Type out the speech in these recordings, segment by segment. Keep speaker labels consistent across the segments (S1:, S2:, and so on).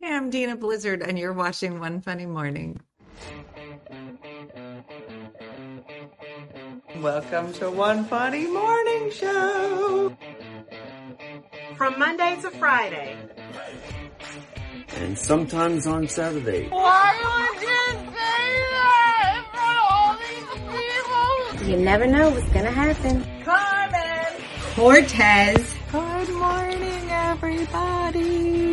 S1: Hey, I'm Dina Blizzard, and you're watching One Funny Morning. Welcome to One Funny Morning Show.
S2: From Monday to Friday.
S3: And sometimes on Saturday.
S4: Why would you say that in front of all these people?
S5: You never know what's gonna happen.
S2: Carmen!
S5: Cortez.
S1: Good morning, everybody.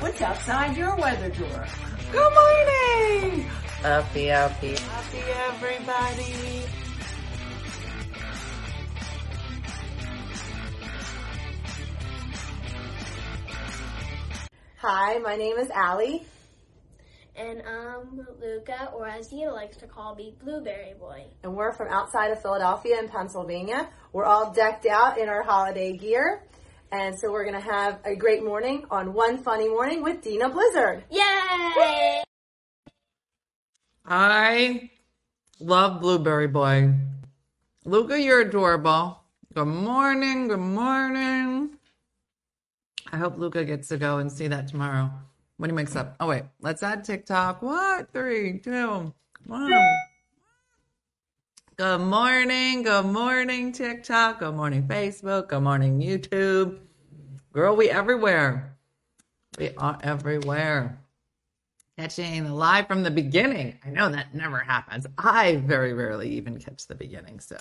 S2: What's outside your weather drawer?
S1: Good morning. Happy, happy, happy everybody.
S6: Hi, my name is Allie.
S7: And I'm Luca, or as he likes to call me, Blueberry Boy.
S6: and we're from outside of Philadelphia in Pennsylvania. We're all decked out in our holiday gear. And so we're going to have a great morning on One Funny Morning with Dina Blizzard.
S7: Yay!
S1: I love Blueberry Boy. Luca, you're adorable. Good morning. Good morning. I hope Luca gets to go and see that tomorrow when he wakes up. Oh, wait. Let's add TikTok. What? Three, two, one. Good morning. Good morning, TikTok. Good morning, Facebook. Good morning, YouTube. Girl, we everywhere. We are everywhere. Catching live from the beginning. I know that never happens. I very rarely even catch the beginning. So,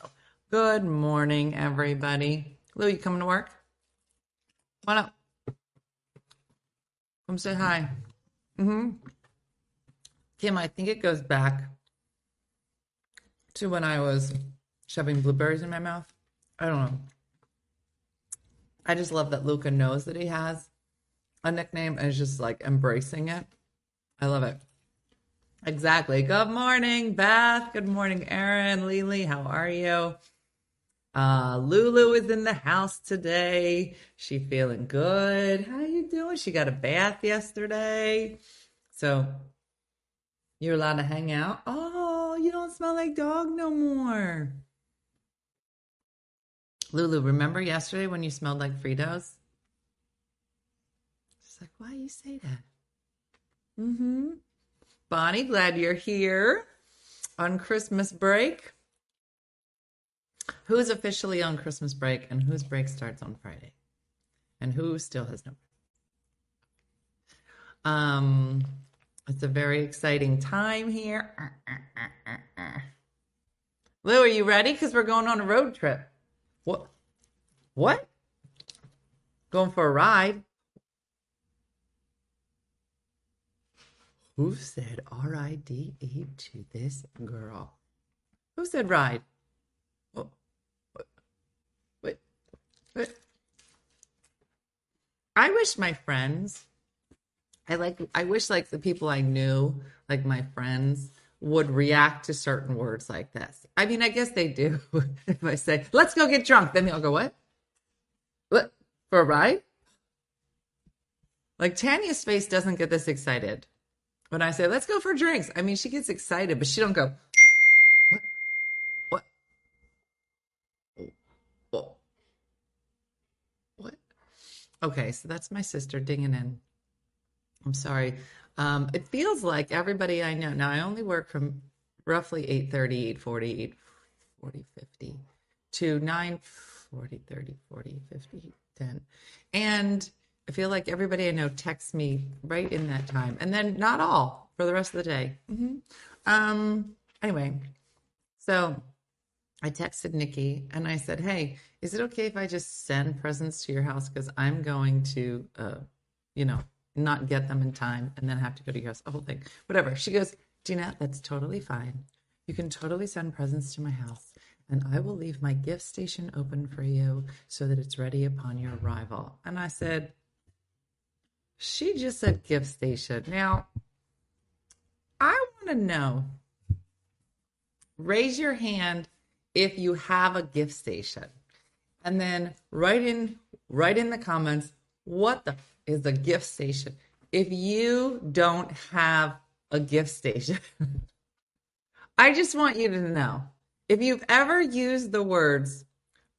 S1: good morning, everybody. Lou, you coming to work? Why not? Come say hi. Mm-hmm. Kim, I think it goes back to when I was shoving blueberries in my mouth. I don't know. I just love that Luca knows that he has a nickname and is just like embracing it. I love it. Exactly. Good morning, Beth. Good morning, Aaron, Lily. How are you? Uh, Lulu is in the house today. She feeling good. How you doing? She got a bath yesterday. So you're allowed to hang out. Oh, don't smell like dog no more. Lulu, remember yesterday when you smelled like Fritos? She's like, why you say that? Mm-hmm. Bonnie, glad you're here on Christmas break. Who's officially on Christmas break and whose break starts on Friday? And who still has no um it's a very exciting time here. Lou, are you ready? Because we're going on a road trip. What? What? Going for a ride? Who said R I D E to this girl? Who said ride? What? What? What? I wish my friends, I like, I wish like the people I knew, like my friends, would react to certain words like this. I mean, I guess they do. if I say, let's go get drunk, then they'll go, what? What? For a ride? Like Tanya's face doesn't get this excited when I say, let's go for drinks. I mean, she gets excited, but she don't go, what? What? What? What? Okay, so that's my sister dinging in. I'm sorry. Um, it feels like everybody I know now. I only work from roughly 8:30, 8:40, 8:40, 50 to 9 40, 30, 40, 50, 10. And I feel like everybody I know texts me right in that time. And then not all for the rest of the day. hmm Um, anyway, so I texted Nikki and I said, Hey, is it okay if I just send presents to your house? Because I'm going to, uh, you know, not get them in time and then have to go to your house, the whole thing. Whatever. She goes, Gina, that's totally fine. You can totally send presents to my house and I will leave my gift station open for you so that it's ready upon your arrival. And I said, She just said gift station. Now, I want to know raise your hand if you have a gift station. And then write in write in the comments what the is a gift station. If you don't have a gift station, I just want you to know if you've ever used the words,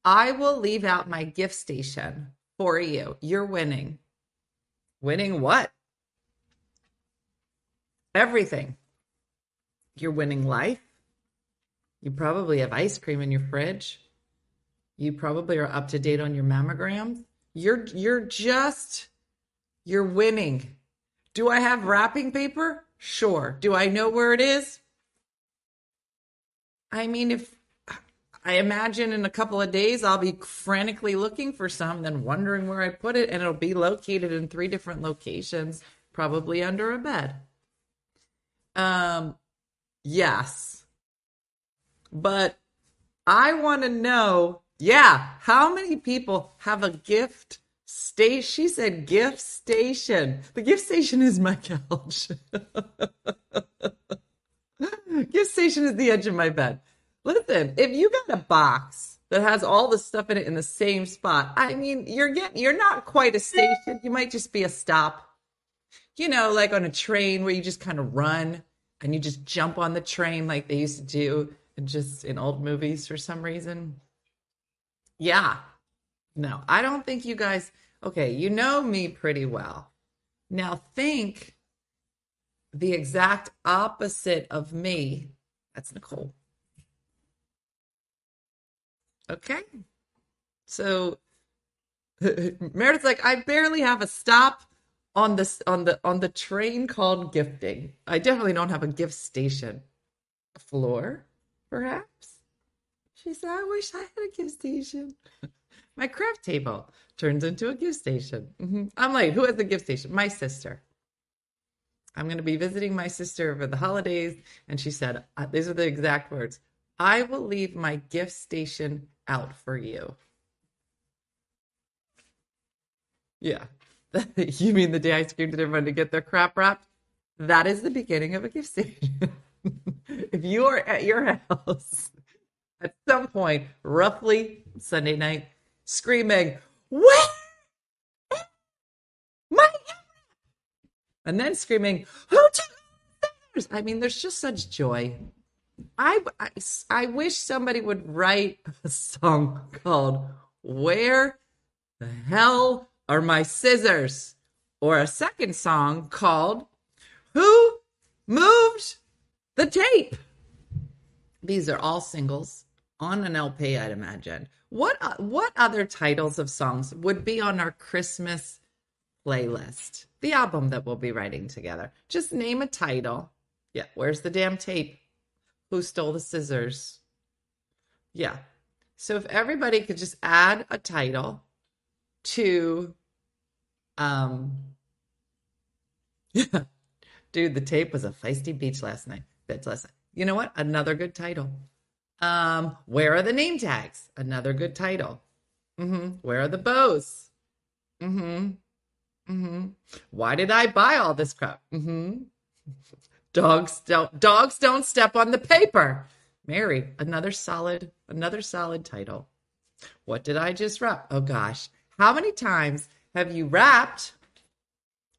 S1: I will leave out my gift station for you, you're winning. Winning what? everything. You're winning life. You probably have ice cream in your fridge. You probably are up to date on your mammograms. You're you're just you're winning. Do I have wrapping paper? Sure. Do I know where it is? I mean, if I imagine in a couple of days I'll be frantically looking for some, then wondering where I put it, and it'll be located in three different locations, probably under a bed. Um, yes. But I want to know, yeah, how many people have a gift station? She said gift station. The gift station is my couch. gift station is the edge of my bed. Listen, if you got a box that has all the stuff in it in the same spot, I mean, you're getting, you're not quite a station. You might just be a stop. You know, like on a train where you just kind of run and you just jump on the train like they used to do just in old movies for some reason. Yeah. No, I don't think you guys, okay, you know me pretty well. Now think the exact opposite of me. That's Nicole. Okay. So Meredith's like, I barely have a stop on this on the on the train called gifting. I definitely don't have a gift station. A floor, perhaps? She said, I wish I had a gift station. My craft table turns into a gift station. Mhm. I'm like, who has a gift station? My sister. I'm going to be visiting my sister over the holidays. And she said, uh, these are the exact words I will leave my gift station out for you. Yeah. you mean the day I screamed at everyone to get their crap wrapped? That is the beginning of a gift station. if you are at your house at some point, roughly Sunday night, screaming, Where? My and then screaming, Who took? I mean, there's just such joy. I, I, I wish somebody would write a song called Where the Hell Are My Scissors? Or a second song called Who Moved the Tape? These are all singles on an LP, I'd imagine. What uh, what other titles of songs would be on our Christmas playlist? The album that we'll be writing together. Just name a title. Yeah, where's the damn tape? Who stole the scissors? Yeah. So if everybody could just add a title to um dude, the tape was a feisty beach last night. That's night. You know what? Another good title. Um, where are the name tags? Another good title. Mm-hmm. Where are the bows? Mm-hmm. Mm-hmm. Why did I buy all this crap? Mm-hmm. Dogs don't dogs don't step on the paper. Mary, another solid, another solid title. What did I just wrap? Oh gosh. How many times have you wrapped?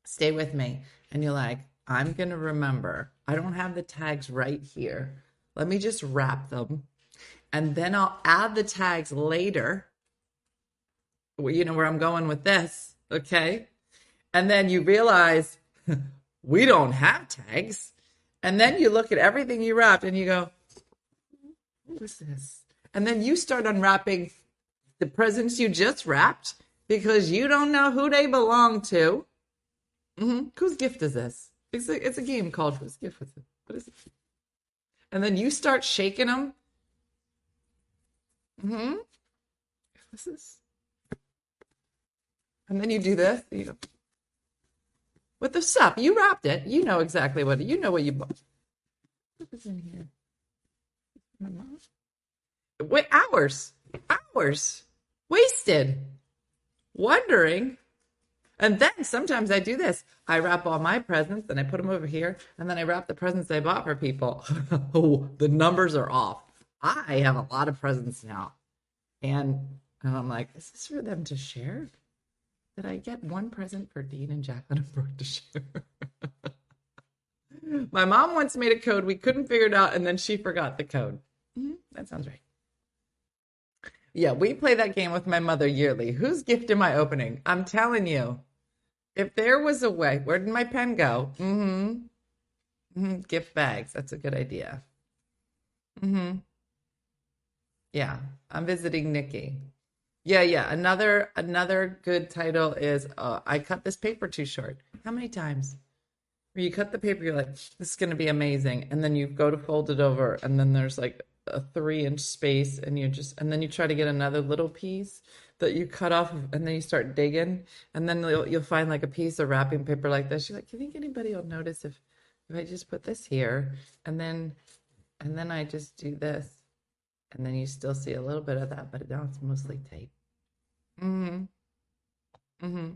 S1: Stay with me. And you're like, I'm gonna remember. I don't have the tags right here. Let me just wrap them. And then I'll add the tags later. Well, You know where I'm going with this, okay? And then you realize we don't have tags. And then you look at everything you wrapped and you go, what was this? And then you start unwrapping the presents you just wrapped because you don't know who they belong to. hmm Whose gift is this? It's a, it's a game called Whose Gift Was It? What is it? And then you start shaking them. Hmm What's this? And then you do this. You go, with the stuff. You wrapped it. You know exactly what you know what you bought. What was in here? Wait, hours, hours wasted, wondering. And then sometimes I do this. I wrap all my presents and I put them over here, and then I wrap the presents I bought for people. oh, the numbers are off. I have a lot of presents now, and, and I'm like, is this for them to share? Did I get one present for Dean and Jacqueline and Brooke to share? My mom once made a code. We couldn't figure it out, and then she forgot the code. Mhm, that sounds right. Yeah, we play that game with my mother yearly. Whose gift am I opening? I'm telling you, if there was a way, where did my pen go? Mm-hmm. hmm Gift bags. That's a good idea. hmm Yeah, I'm visiting Nikki. Yeah, yeah. Another another good title is uh, I cut this paper too short. How many times? Where you cut the paper, you're like, this is gonna be amazing, and then you go to fold it over, and then there's like a three inch space, and you just and then you try to get another little piece that you cut off, and then you start digging, and then you'll you'll find like a piece of wrapping paper like this. You're like, you think anybody will notice if if I just put this here, and then and then I just do this, and then you still see a little bit of that, but now it's mostly tape. Mm-hmm. Mm-hmm.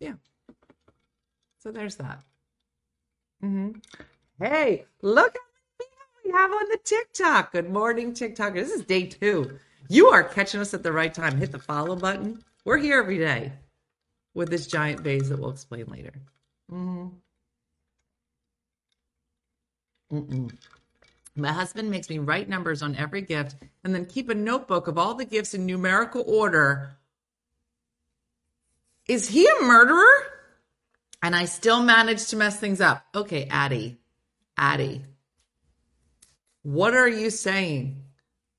S1: Yeah. So there's that. Mm-hmm. Hey, look how many people we have on the TikTok. Good morning, TikTok. This is day two. You are catching us at the right time. Hit the follow button. We're here every day with this giant vase that we'll explain later. Mm-hmm. Mm-mm. My husband makes me write numbers on every gift and then keep a notebook of all the gifts in numerical order. Is he a murderer? And I still manage to mess things up. Okay, Adi. Adi. What are you saying?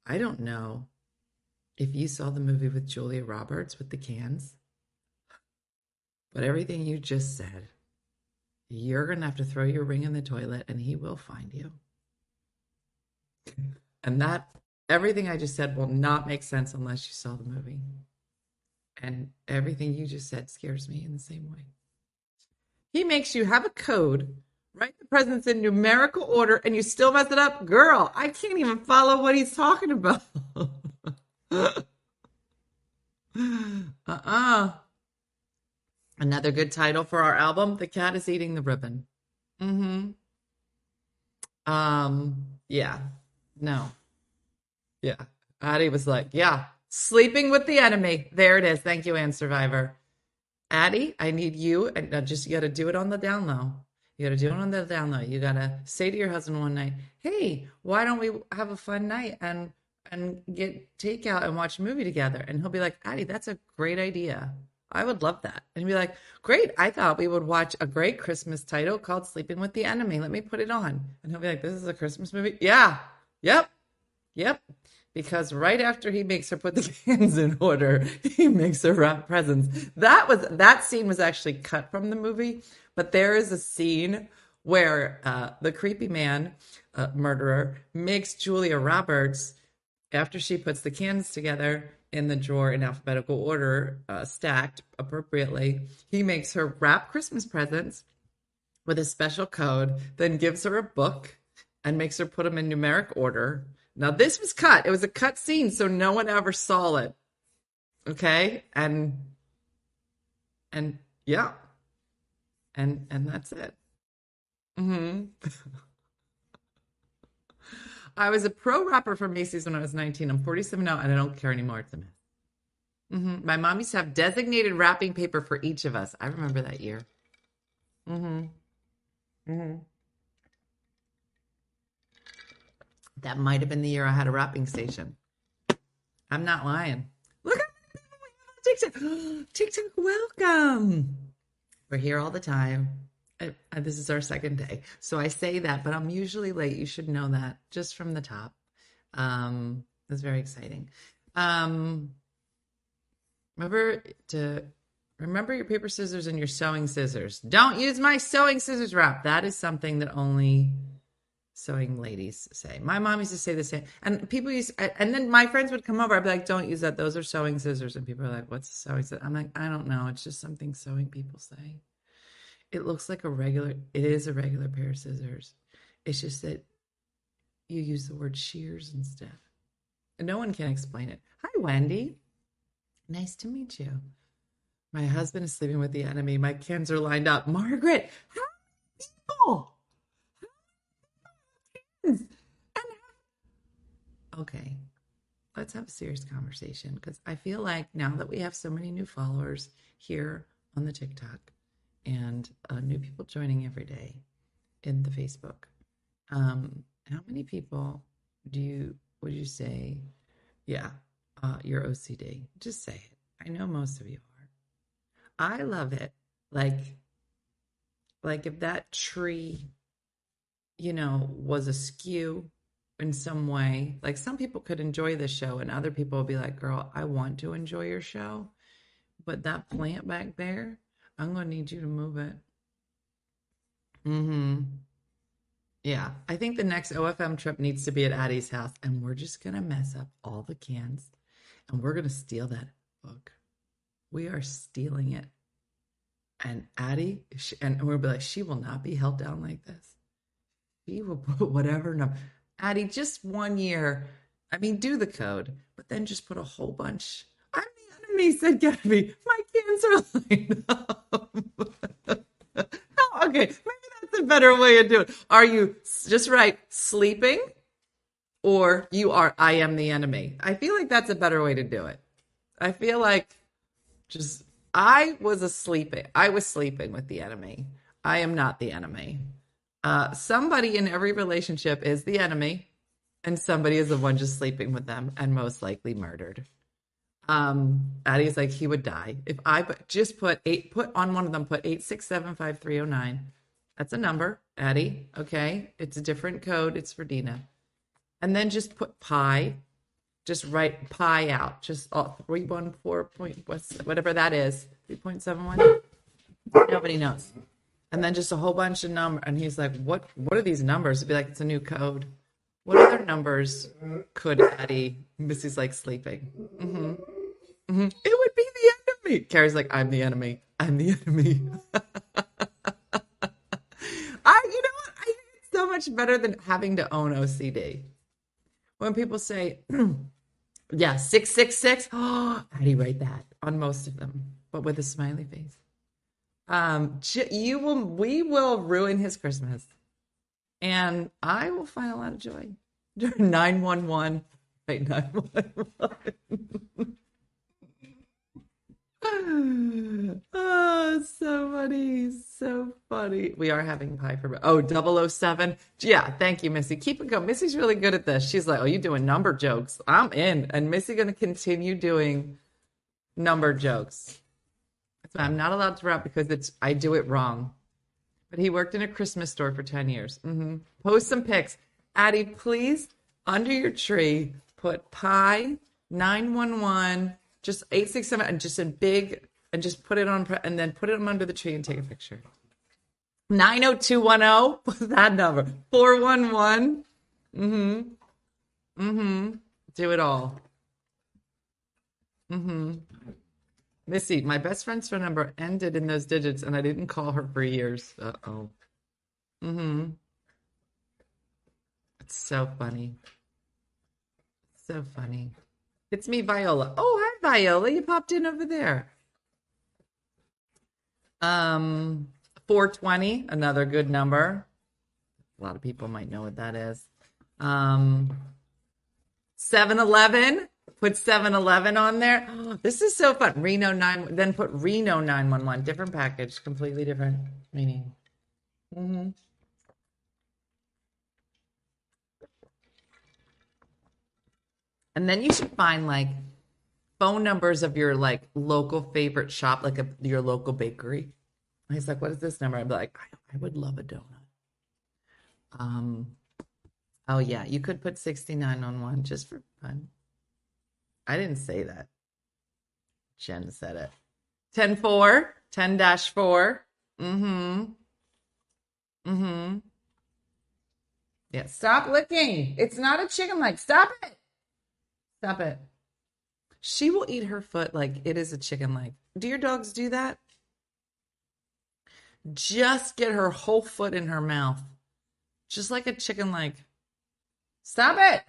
S1: I don't know. If you saw the movie with Julia Roberts with the cans, but everything you just said, you're going to have to throw your ring in the toilet and he will find you. And that, everything I just said will not make sense unless you saw the movie. And everything you just said scares me in the same way. He makes you have a code, write the presents in numerical order, and you still mess it up. Girl, I can't even follow what he's talking about. uh uh Another good title for our album The Cat is Eating the Ribbon. Mm hmm. Um, yeah. No. Yeah. Adi was like, yeah, sleeping with the enemy. There it is. Thank you, Ann Survivor. Adi, I need you, and uh, just you got to do it on the down low. You got to do it on the down low. You got to say to your husband one night, "Hey, why don't we have a fun night and and get takeout and watch a movie together?" And he'll be like, "Adi, that's a great idea. I would love that." And be like, "Great! I thought we would watch a great Christmas title called Sleeping with the Enemy. Let me put it on." And he'll be like, "This is a Christmas movie." Yeah. Yep. Yep. Because right after he makes her put the cans in order, he makes her wrap presents. That was that scene was actually cut from the movie, but there is a scene where uh, the creepy man, uh, murderer, makes Julia Roberts after she puts the cans together in the drawer in alphabetical order, uh, stacked appropriately. He makes her wrap Christmas presents with a special code, then gives her a book and makes her put them in numeric order. Now this was cut. It was a cut scene, so no one ever saw it. Okay? And and yeah. And and that's it. hmm I was a pro rapper for Macy's when I was 19. I'm 47 now and I don't care anymore. It's a mess. hmm My mom used to have designated wrapping paper for each of us. I remember that year. Mm-hmm. hmm That might have been the year I had a wrapping station. I'm not lying. Look at TikTok. TikTok, welcome. We're here all the time. Uh, uh, this is our second day. So I say that, but I'm usually late. You should know that just from the top. Um, it's very exciting. Um, remember to remember your paper scissors and your sewing scissors. Don't use my sewing scissors wrap. That is something that only sewing ladies say. My mom used to say the same. And people used, and then my friends would come over. I'd be like, don't use that. Those are sewing scissors. And people are like, what's sewing scissors? I'm like, I don't know. It's just something sewing people say. It looks like a regular, it is a regular pair of scissors. It's just that you use the word shears instead. And no one can explain it. Hi, Wendy. Nice to meet you. My husband is sleeping with the enemy. My kids are lined up. Margaret, how people? Okay, let's have a serious conversation because I feel like now that we have so many new followers here on the TikTok and uh, new people joining every day in the Facebook, um, how many people do you would you say, yeah, uh, you're OCD? Just say it. I know most of you are. I love it. Like, like if that tree you know, was askew in some way. Like some people could enjoy the show, and other people will be like, girl, I want to enjoy your show, but that plant back there, I'm to need you to move it. Mm hmm. Yeah, I think the next OFM trip needs to be at Adi's house, and we're just gonna mess up all the cans, and we're gonna steal that book. We are stealing it, and Adi, she, and we'll be like, she will not be held down like this. She will put whatever number. Adi, just one year. I mean, do the code, but then just put a whole bunch. I'm the enemy, said Gabby. My lined up. oh, okay, maybe that's a better way of doing it. Are you just right sleeping, or you are I am the enemy? I feel like that's a better way to do it. I feel like just I was asleep. I was sleeping with the enemy. I am not the enemy. Uh, somebody in every relationship is the enemy, and somebody is the one just sleeping with them and most likely murdered. Um, Adi's like he would die if I just put eight. Put on one of them. Put eight six seven five three zero nine. That's a number, Adi. Okay, it's a different code. It's for Dina, and then just put pi. Just write pi out. Just all three one four point whatever that is. Three point seven one. Nobody knows. And then just a whole bunch of number. And he's like, "What? What are these numbers?" It'd be like, "It's a new code." What other numbers could Adi? Missy's like sleeping. Mm-hmm. Mm-hmm. It would be the enemy. Carrie's like, I'm the enemy. I'm the enemy. I, you know what? I think it's so much better than having to own OCD. When people say, yeah, 666, oh, Adi write that on most of them, but with a smiley face. Um, you will, we will ruin his Christmas and I will find a lot of joy. 911. Wait, 911. oh, so funny. So funny. We are having pie for oh 007. Yeah, thank you, Missy. Keep it going. Missy's really good at this. She's like, Oh, you doing number jokes. I'm in. And Missy gonna continue doing number jokes. I'm not allowed to rap because it's I do it wrong. But he worked in a Christmas store for 10 years. hmm Post some pics. Adi, please, under your tree, put pi 911, just 867, and just in big, and just put it on, and then put it under the tree and take a picture. 90210, what's that number? 411. Mm hmm. Mm hmm. Do it all. Mm hmm. Missy, my best friend's phone number ended in those digits, and I didn't call her for years. Uh oh. Mm-hmm. It's so funny. So funny. It's me, Viola. Oh, hi, Viola. You popped in over there. Um, 420, another good number. A lot of people might know what that is. Um, 7-Eleven. Put 7-Eleven on there. Oh, this is so fun. Reno 9, then put Reno 911. Different package, completely different meaning. Mm-hmm. And then you should find like phone numbers of your like local favorite shop, like a, your local bakery. And he's like, "What is this number?" I'd be like, "I, I would love a donut." Um, oh yeah, you could put sixty nine on one just for fun. I didn't say that. Jen said it. 10 4, 10 dash 4. Mm hmm. Mm hmm. Yeah, stop licking. It's not a chicken leg. Stop it. Stop it. She will eat her foot like it is a chicken leg. Do your dogs do that? Just get her whole foot in her mouth. Just like a chicken leg. Stop it.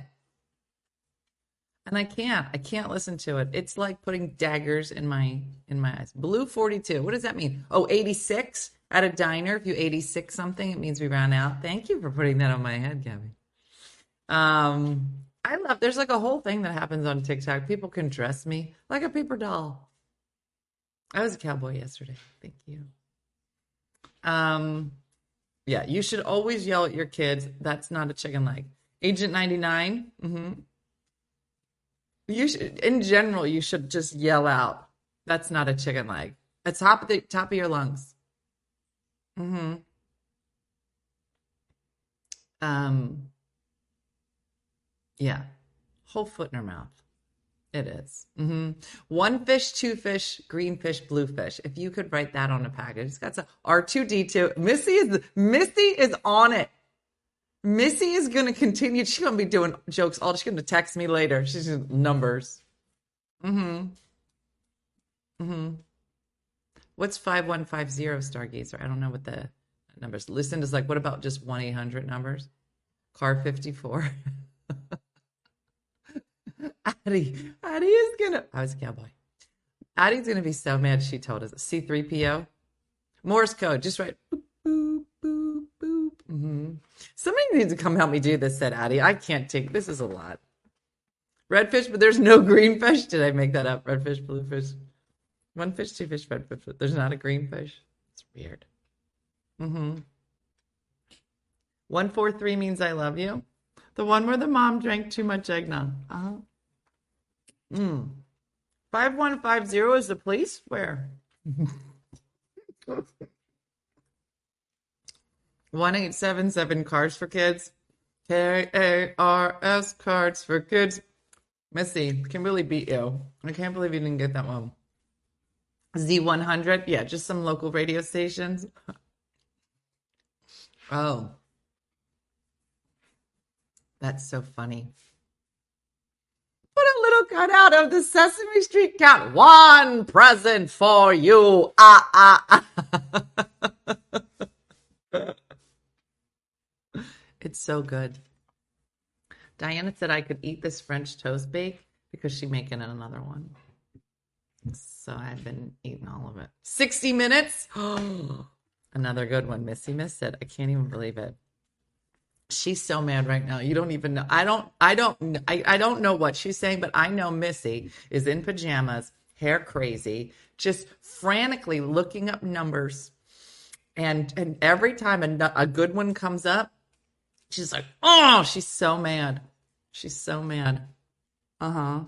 S1: And I can't. I can't listen to it. It's like putting daggers in my in my eyes. Blue 42. What does that mean? Oh, 86 at a diner. If you 86 something, it means we ran out. Thank you for putting that on my head, Gabby. Um I love there's like a whole thing that happens on TikTok. People can dress me like a paper doll. I was a cowboy yesterday. Thank you. Um yeah, you should always yell at your kids. That's not a chicken leg. Agent 99. Mm-hmm. You should, in general, you should just yell out. That's not a chicken leg. At top of the top of your lungs. Mm-hmm. Um, yeah, whole foot in her mouth. It is. hmm One fish, two fish, green fish, blue fish. If you could write that on a package, it's got some R2D2. Missy is Missy is on it. Missy is gonna continue. She's gonna be doing jokes. All she's gonna text me later. She's just numbers. Mm-hmm. Mm-hmm. What's five one five zero Stargazer? I don't know what the numbers. Lucinda's like, what about just one eight hundred numbers? Car fifty four. Adi, Adi is gonna. I was a cowboy. Adi's gonna be so mad. She told us C three PO, Morse code. Just write boop boop boop boop. hmm Somebody needs to come help me do this. Said Adi. I can't take this. Is a lot. Redfish, but there's no green fish. Did I make that up? Redfish, blue fish, one fish, two fish, red fish. There's not a green fish. It's weird. Mm-hmm. One four three means I love you. The one where the mom drank too much eggnog. Uh-huh. Mm. 5150 is the police? Where? 1877 Kars for Kids. K A R S Kars for Kids. Missy, can really beat you. I can't believe you didn't get that one. Z100. Yeah, just some local radio stations. Oh. That's so funny. Put a little cutout of the Sesame Street cat. One present for you. Ah, ah, ah. it's so good. Diana said I could eat this French toast bake because she's making another one. So I've been eating all of it. 60 minutes. another good one. Missy missed it. I can't even believe it. She's so mad right now. You don't even know. I don't. I don't. I, I don't know what she's saying, but I know Missy is in pajamas, hair crazy, just frantically looking up numbers, and and every time a, a good one comes up, she's like, "Oh!" She's so mad. She's so mad. Uh huh.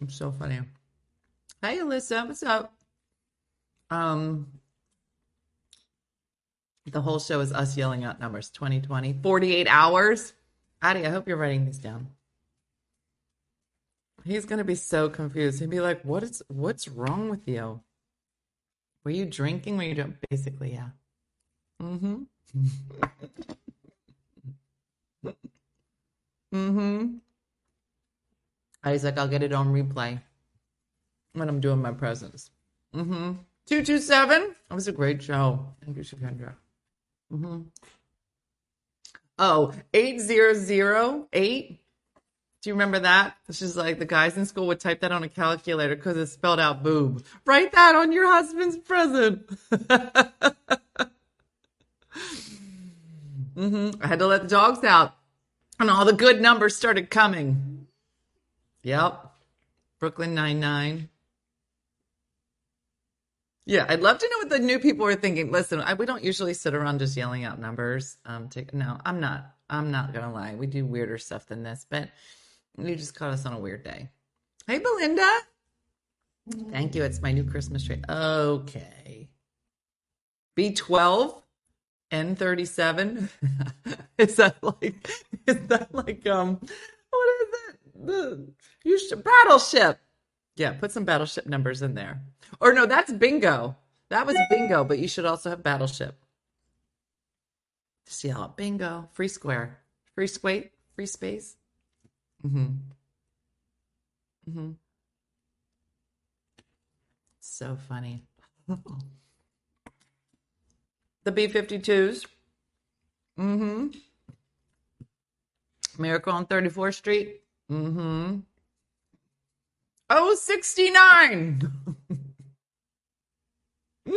S1: I'm so funny. Hey, Alyssa, what's up? Um, the whole show is us yelling out numbers 2020, 48 hours. Adi, I hope you're writing these down. He's gonna be so confused. He'd be like, "What is? What's wrong with you? Were you drinking? Were you doing?" Basically, yeah. Mm-hmm. Mm-hmm. Adi's like, "I'll get it on replay when I'm doing my presents." Mm-hmm. Two two seven. That was a great show. Thank you, Shakendra. Mm-hmm. Oh, 8008. Do you remember that? It's just like the guys in school would type that on a calculator because it spelled out boob. Write that on your husband's present. hmm I had to let the dogs out, and all the good numbers started coming. Yep. Brooklyn Nine Nine. Yeah, I'd love to know what the new people are thinking. Listen, I, we don't usually sit around just yelling out numbers. Um, to, no, I'm not. I'm not gonna lie. We do weirder stuff than this, but you just caught us on a weird day. Hey, Belinda. Thank you. It's my new Christmas tree. Okay. B12, N37. is that like? Is that like um? What is it? The you should, battleship. Yeah, put some battleship numbers in there. Or no, that's bingo. That was bingo, but you should also have battleship. Yell out bingo, free square, free square, free space. Mm-hmm. Mm-hmm. So funny. the B-52s. Mm-hmm. Miracle on 34th Street. Mm-hmm. Oh, 69.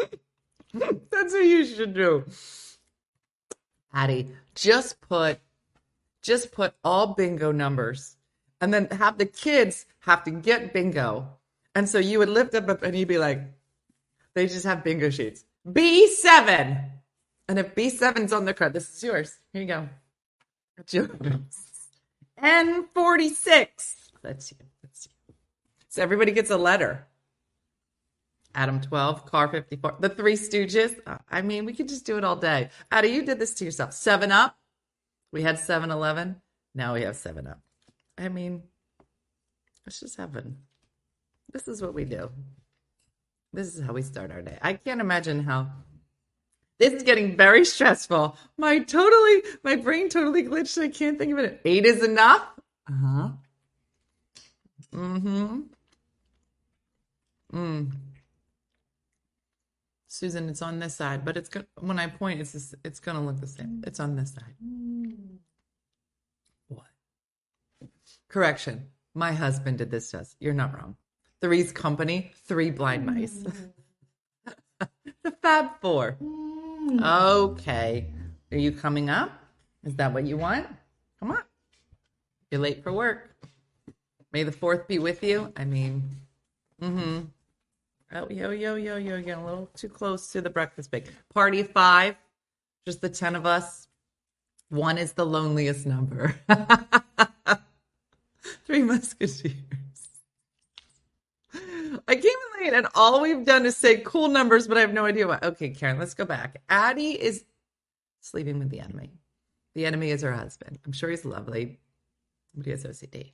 S1: That's what you should do. Patty, just put just put all bingo numbers and then have the kids have to get bingo. And so you would lift up and you'd be like, they just have bingo sheets. B7. And if B7's on the card, this is yours. Here you go. It's yours. N46. That's you. That's you. So everybody gets a letter. Adam 12, Car 54, The Three Stooges. Uh, I mean, we could just do it all day. Adi, you did this to yourself. 7 Up. We had 7 Eleven. Now we have 7 Up. I mean, it's just heaven. This is what we do. This is how we start our day. I can't imagine how this is getting very stressful. My totally, my brain totally glitched. I can't think of it. Eight is enough. Uh huh. Mm hmm. Mm. Susan, it's on this side, but it's good. When I point, it's just, it's gonna look the same. It's on this side. What? Correction. My husband did this to us. You're not wrong. Three's company, three blind mice. the Fab Four. Okay. Are you coming up? Is that what you want? Come on. You're late for work. May the fourth be with you. I mean, mm-hmm. Oh, yo, yo, yo, yo, getting a little too close to the breakfast bake. Party five, just the 10 of us. One is the loneliest number. Three Musketeers. I came in late and all we've done is say cool numbers, but I have no idea what. Okay, Karen, let's go back. Adi is sleeping with the enemy. The enemy is her husband. I'm sure he's lovely, but he has OCD.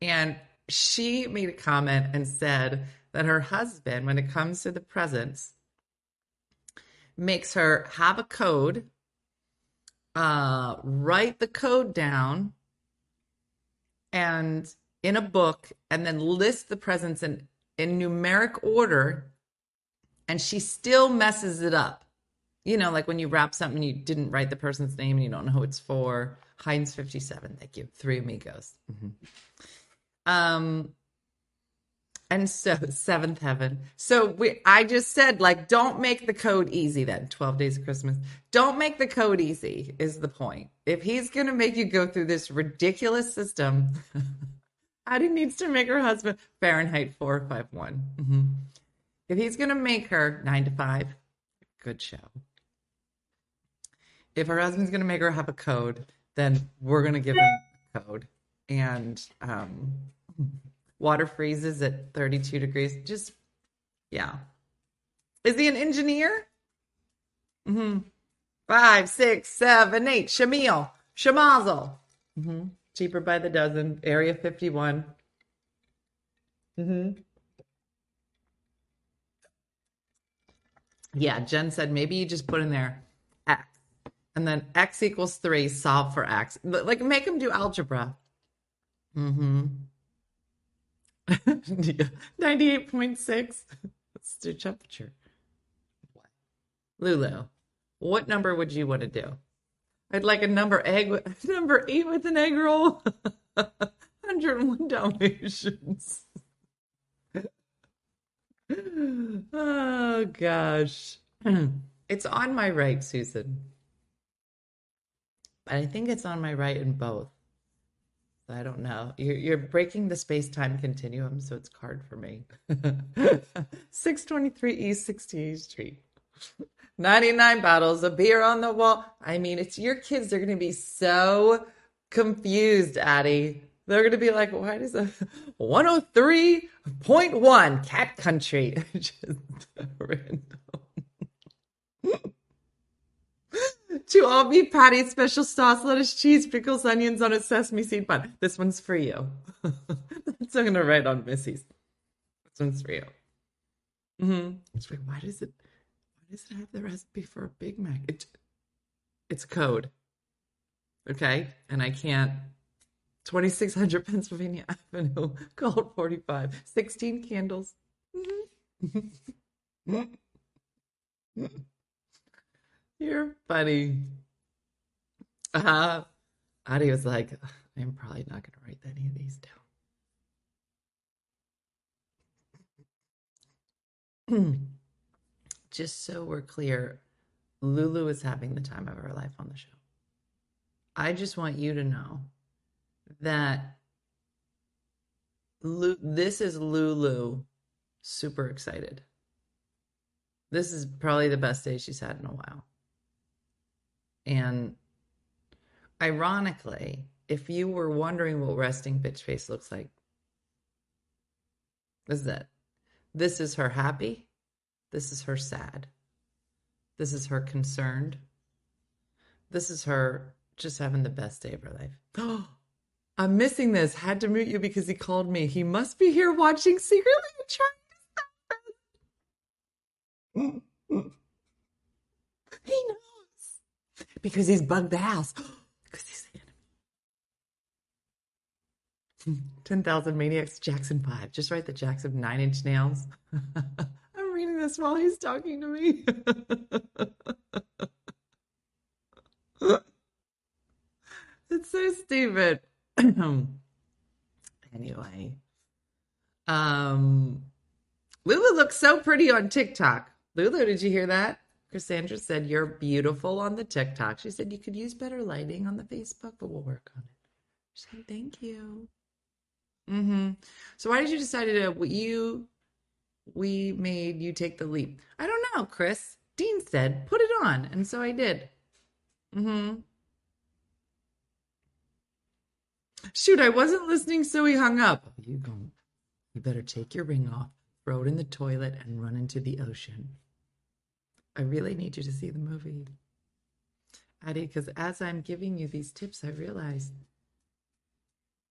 S1: And she made a comment and said that her husband, when it comes to the presents, makes her have a code, uh, write the code down, and in a book, and then list the presents in in numeric order, and she still messes it up. You know, like when you wrap something, you didn't write the person's name and you don't know who it's for. Heinz 57, thank you. Three amigos. Mm-hmm. Um, and so seventh heaven. So we, I just said, like, don't make the code easy. Then 12 days of Christmas. Don't make the code easy is the point. If he's going to make you go through this ridiculous system, Adi needs to make her husband Fahrenheit 451. Mm-hmm. If he's going to make her nine to five, good show. If her husband's going to make her have a code, then we're going to give him a code. And um, water freezes at 32 degrees. Just, yeah. Is he an engineer? Mm-hmm. Five, six, seven, eight. Schlemiel. Schlimazel. Mm-hmm. Cheaper by the dozen. Area 51. Mm-hmm. Yeah, Jen said maybe you just put in there X. And then X equals three, solve for X. Like make them do algebra. Mm-hmm. 98.6. Let's do temperature. Lulu, what number would you want to do? I'd like a number egg, number eight with an egg roll. 101 Dalmatians. oh gosh. It's on my right, Susan. But I think it's on my right in both. I don't know. You're, you're breaking the space time continuum, so it's hard for me. 623 East 68th Street. 99 bottles of beer on the wall. I mean, it's your kids. They're going to be so confused, Adi. They're going to be like, why does a 103.1 cat country? Just to all beef patties, special sauce, lettuce, cheese, pickles, onions on a sesame seed bun. This one's for you. That's I'm gonna write on Missy's. This one's for you. Mm-hmm. It's like, why does it? Does it have the recipe for a Big Mac? It, it's code. Okay, and I can't. 2600 Pennsylvania Avenue, called 45. 16 candles. You're funny. Uh, Adi was like, I'm probably not going to write any of these down. Just so we're clear, Lulu is having the time of her life on the show. I just want you to know that Lu- this is Lulu super excited. This is probably the best day she's had in a while. And ironically, if you were wondering what resting bitch face looks like, this is it. This is her happy. This is her sad. This is her concerned. This is her just having the best day of her life. Oh, I'm missing this. Had to mute you because he called me. He must be here watching secretly trying to stop us. He knows. Because he's bugged the house. Because he's the enemy. 10,000 Maniacs, Jackson 5. Just write the Jackson Nine Inch Nails. Reading this while he's talking to me. it's so stupid. anyway. Um Lulu looks so pretty on TikTok. Lulu, did you hear that? Cassandra said you're beautiful on the TikTok. She said you could use better lighting on the Facebook, but we'll work on it. She said thank you. Mm-hmm. So why did you decide to you we made you take the leap? I don't know, Chris. Dean said, put it on, and so I did. Mm-hmm. Shoot, I wasn't listening, so he hung up. You go. You better take your ring off, throw it in the toilet, and run into the ocean. I really need you to see the movie, Adi, because as I'm giving you these tips, I realize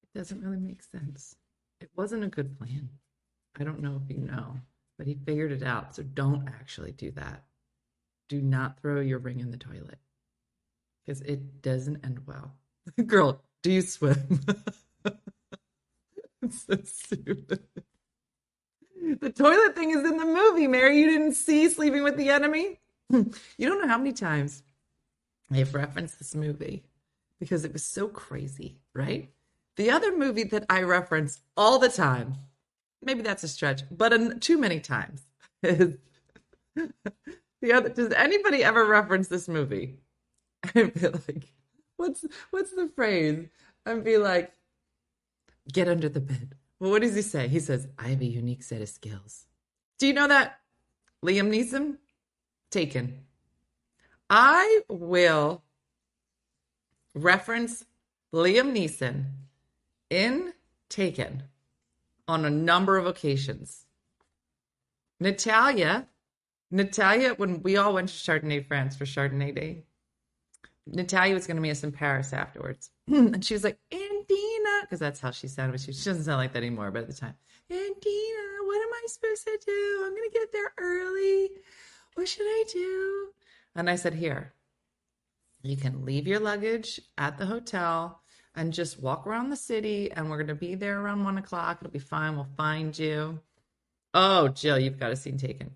S1: it doesn't really make sense. It wasn't a good plan. I don't know if you know, but he figured it out. So don't actually do that. Do not throw your ring in the toilet because it doesn't end well. Girl, do you swim? it's so stupid. The toilet thing is in the movie, Mary. You didn't see Sleeping with the Enemy? you don't know how many times I've referenced this movie because it was so crazy, right? The other movie that I reference all the time, maybe that's a stretch, but an, too many times the other. Does anybody ever reference this movie? I feel like, what's what's the phrase? And be like, get under the bed. Well, what does he say? He says, I have a unique set of skills. Do you know that? Liam Neeson? Taken. I will reference Liam Neeson in Taken on a number of occasions. Natalia, Natalia, when we all went to Chardonnay, France for Chardonnay Day, Natalia was going to meet us in Paris afterwards. and she was like, Andina, because that's how she sounded. She, she doesn't sound like that anymore, but at the time, Andina, what am I supposed to do? I'm going to get there early. What should I do? And I said, Here, you can leave your luggage at the hotel and just walk around the city, and we're going to be there around one o'clock. It'll be fine. We'll find you. Oh, Jill, you've got a scene taken.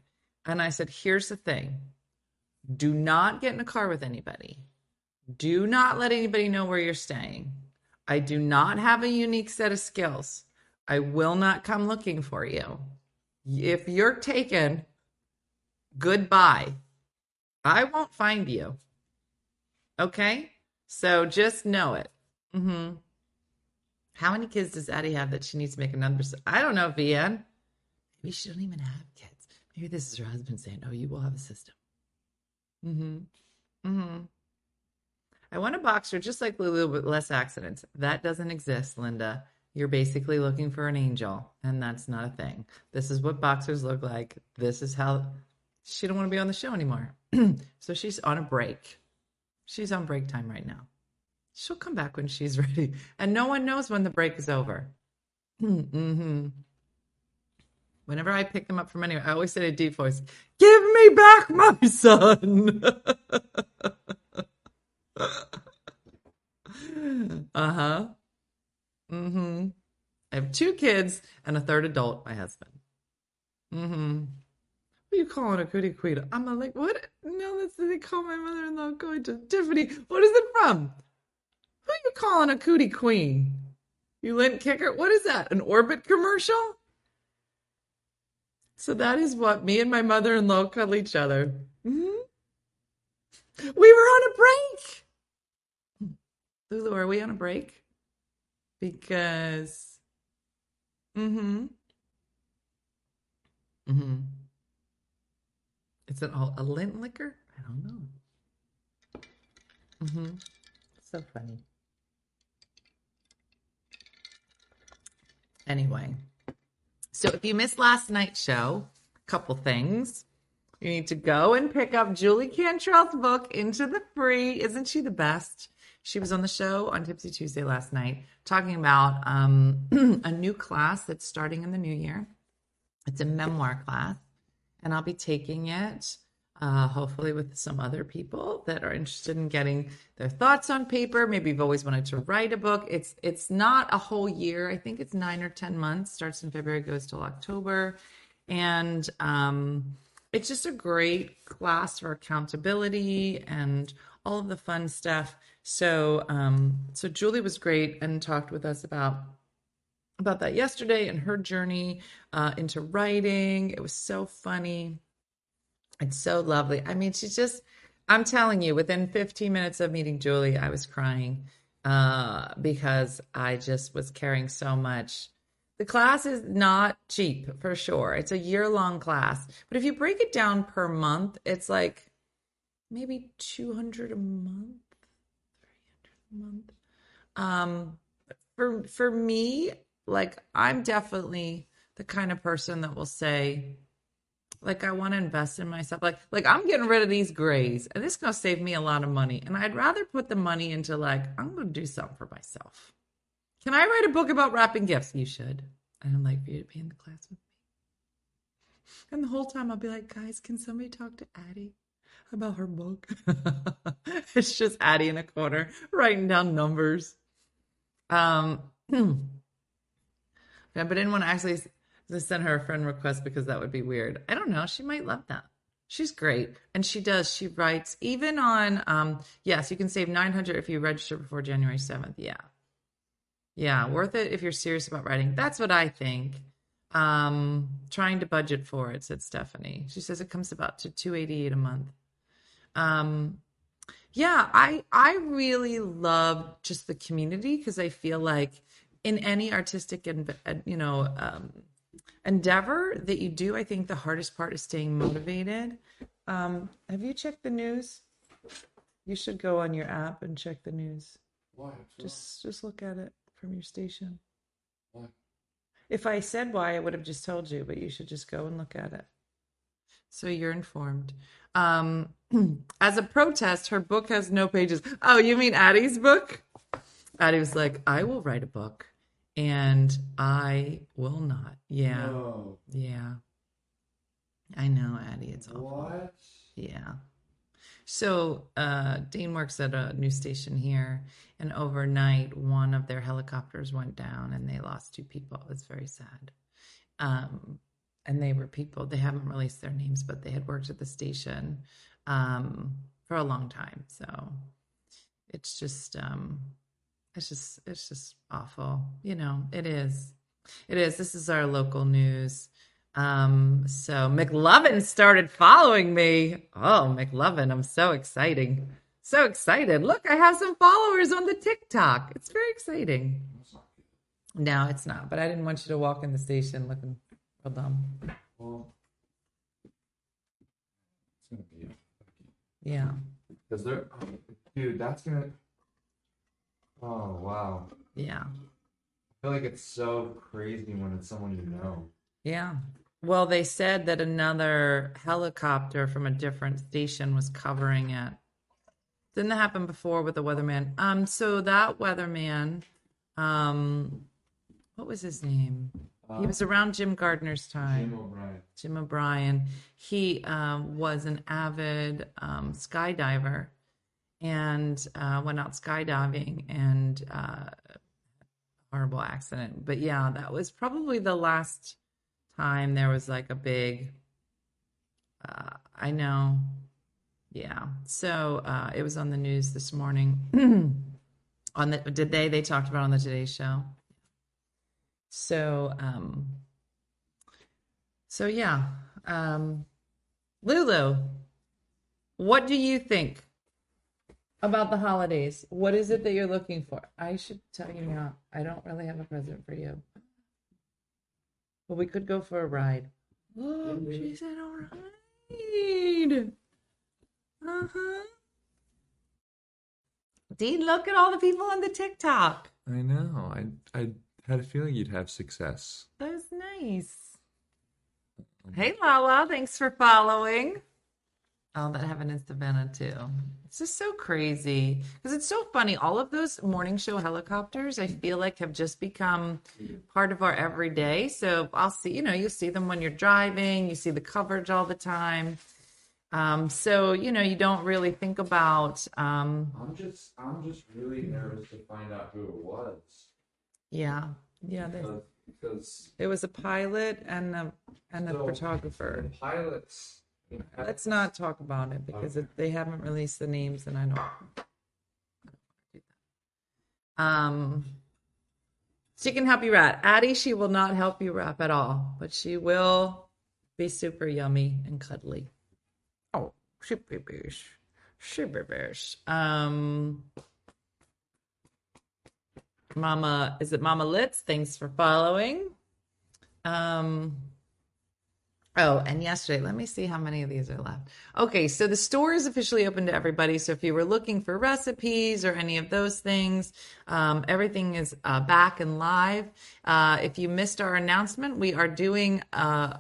S1: And I said, Here's the thing do not get in a car with anybody. Do not let anybody know where you're staying. I do not have a unique set of skills. I will not come looking for you. If you're taken, goodbye. I won't find you. Okay? So just know it. Mm-hmm. How many kids does Adi have that she needs to make another? I don't know, Vian. Maybe she don't even have kids. Maybe this is her husband saying, "Oh, you will have a system." Mm-hmm. Mm-hmm. I want a boxer just like Lulu with less accidents. That doesn't exist, Linda. You're basically looking for an angel, and that's not a thing. This is what boxers look like. This is how she don't want to be on the show anymore. so she's on a break. She's on break time right now. She'll come back when she's ready. And no one knows when the break is over. mm-hmm. Whenever I pick them up from anywhere, I always say to deep voice, Give me back my son. uh-huh. Mm-hmm. I have two kids and a third adult, my husband. Mm-hmm. What are you calling a goody queen? I'm a, like, what? No, that's they call my mother-in-law going to Tiffany. What is it from? Who you calling a cootie queen? You lint kicker? What is that? An orbit commercial? So that is what me and my mother-in-law call each other. Mm-hmm. We were on a break. Lulu, are we on a break? Because, mm-hmm, mm-hmm. It's an all a lint liquor. I don't know. Mm-hmm. So funny. Anyway, so if you missed last night's show, a couple things. You need to go and pick up Julie Cantrell's book, Into the Free. Isn't she the best? She was on the show on Tipsy Tuesday last night talking about um, a new class that's starting in the new year. It's a memoir class, and I'll be taking it uh, hopefully with some other people that are interested in getting their thoughts on paper. Maybe you've always wanted to write a book. It's it's not a whole year. I think it's nine or ten months. Starts in February, goes till October, and um, it's just a great class for accountability and all of the fun stuff. So um, so Julie was great and talked with us about about that yesterday and her journey uh, into writing. It was so funny it's so lovely. I mean, she's just, I'm telling you, within 15 minutes of meeting Julie, I was crying uh, because I just was caring so much. The class is not cheap for sure. It's a year long class. But if you break it down per month, it's like maybe 200 a month, 300 a month. Um, for, for me, like, I'm definitely the kind of person that will say, like I want to invest in myself. Like like I'm getting rid of these grays and it's gonna save me a lot of money. And I'd rather put the money into like, I'm gonna do something for myself. Can I write a book about wrapping gifts? You should. And I'd like for you to be in the class with me. And the whole time I'll be like, guys, can somebody talk to Adi about her book? it's just Adi in a corner writing down numbers. Um yeah, but to actually to send her a friend request because that would be weird. I don't know. She might love that. She's great. And she does. She writes even on um yes, you can save 900 if you register before January 7th. Yeah. Yeah, worth it if you're serious about writing. That's what I think. Um trying to budget for it, said Stephanie. She says it comes about to 288 a month. Um yeah, I I really love just the community because I feel like in any artistic and you know um endeavor that you do, I think the hardest part is staying motivated. Um, have you checked the news? You should go on your app and check the news.
S8: Why?
S1: Just just look at it from your station.
S8: Why?
S1: If I said why, I would have just told you, but you should just go and look at it. So you're informed. Um, as a protest, her book has no pages. Oh, you mean Adi's book? Adi was like, I will write a book and I will not. Yeah.
S8: No.
S1: Yeah. I know, Adi. It's awful.
S8: What?
S1: Yeah. So uh, Dean works at a news station here, and overnight, one of their helicopters went down, and they lost two people. It's very sad. Um, and they were people. They haven't released their names, but they had worked at the station um, for a long time. So it's just, um, it's just, it's just awful. You know, it is. It is. This is our local news. Um, so McLovin started following me. Oh, McLovin, I'm so exciting. So excited. Look, I have some followers on the TikTok. It's very exciting. No, it's not, but I didn't want you to walk in the station looking real dumb.
S8: Well, it's gonna be
S1: Yeah.
S8: because they're, dude. That's gonna. Oh wow!
S1: Yeah.
S8: I feel like it's so crazy when it's someone you know.
S1: Yeah. Well, they said that another helicopter from a different station was covering it. Didn't that happen before with the weatherman? Um, so that weatherman, um, what was his name? he was around Jim Gardner's time.
S8: Jim O'Brien.
S1: Jim O'Brien. He um, was an avid um, skydiver and uh, went out skydiving and uh, horrible accident. But yeah, that was probably the last time there was like a big. Uh, I know. Yeah. So uh, it was on the news this morning. on the did they they talked about on the Today Show. So um, so yeah, um, Lulu, what do you think about the holidays? What is it that you're looking for? I should tell you now. I don't really have a present for you, but we could go for a ride. Oh, she said all right. Uh huh. Dean, look at all the people on the TikTok.
S9: I know. I I had a feeling you'd have success.
S1: That was nice. Hey, Lala. Thanks for following. Oh, that happened in Savannah too. It's just so crazy because it's so funny. All of those morning show helicopters, I feel like, have just become part of our everyday. So I'll see, you know, you see them when you're driving, you see the coverage all the time. Um, so you know, you don't really think about, um,
S8: I'm just, I'm just really nervous to find out who it was.
S1: yeah, yeah.
S8: Because, because
S1: it was a pilot and a and a
S8: So-
S1: photographer.
S8: the pilots.
S1: Let's not talk about it because it, they haven't released the names, and I don't. Um, she can help you wrap. Adi, she will not help you wrap at all, but she will be super yummy and cuddly. Oh, she babies, she babies. Um, Mama, is it Mama Litz? Thanks for following. Um. Oh, and yesterday, let me see how many of these are left. Okay, so the store is officially open to everybody. So if you were looking for recipes or any of those things, um, everything is uh, back and live. Uh, if you missed our announcement, we are doing uh,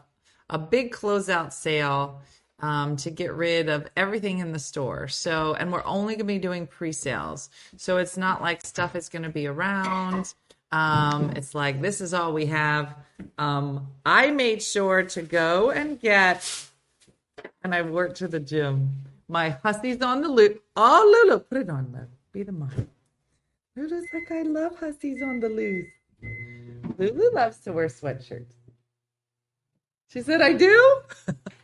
S1: a big closeout sale um, to get rid of everything in the store. So, and we're only going to be doing pre sales. So it's not like stuff is going to be around. Um, it's like this is all we have. Um, I made sure to go and get, and I worked to the gym. My hussies on the loose. Oh, Lulu, put it on, Lulu. Be the mom. Lulu's like, I love hussies on the loose. Lulu loves to wear sweatshirts. She said, I do?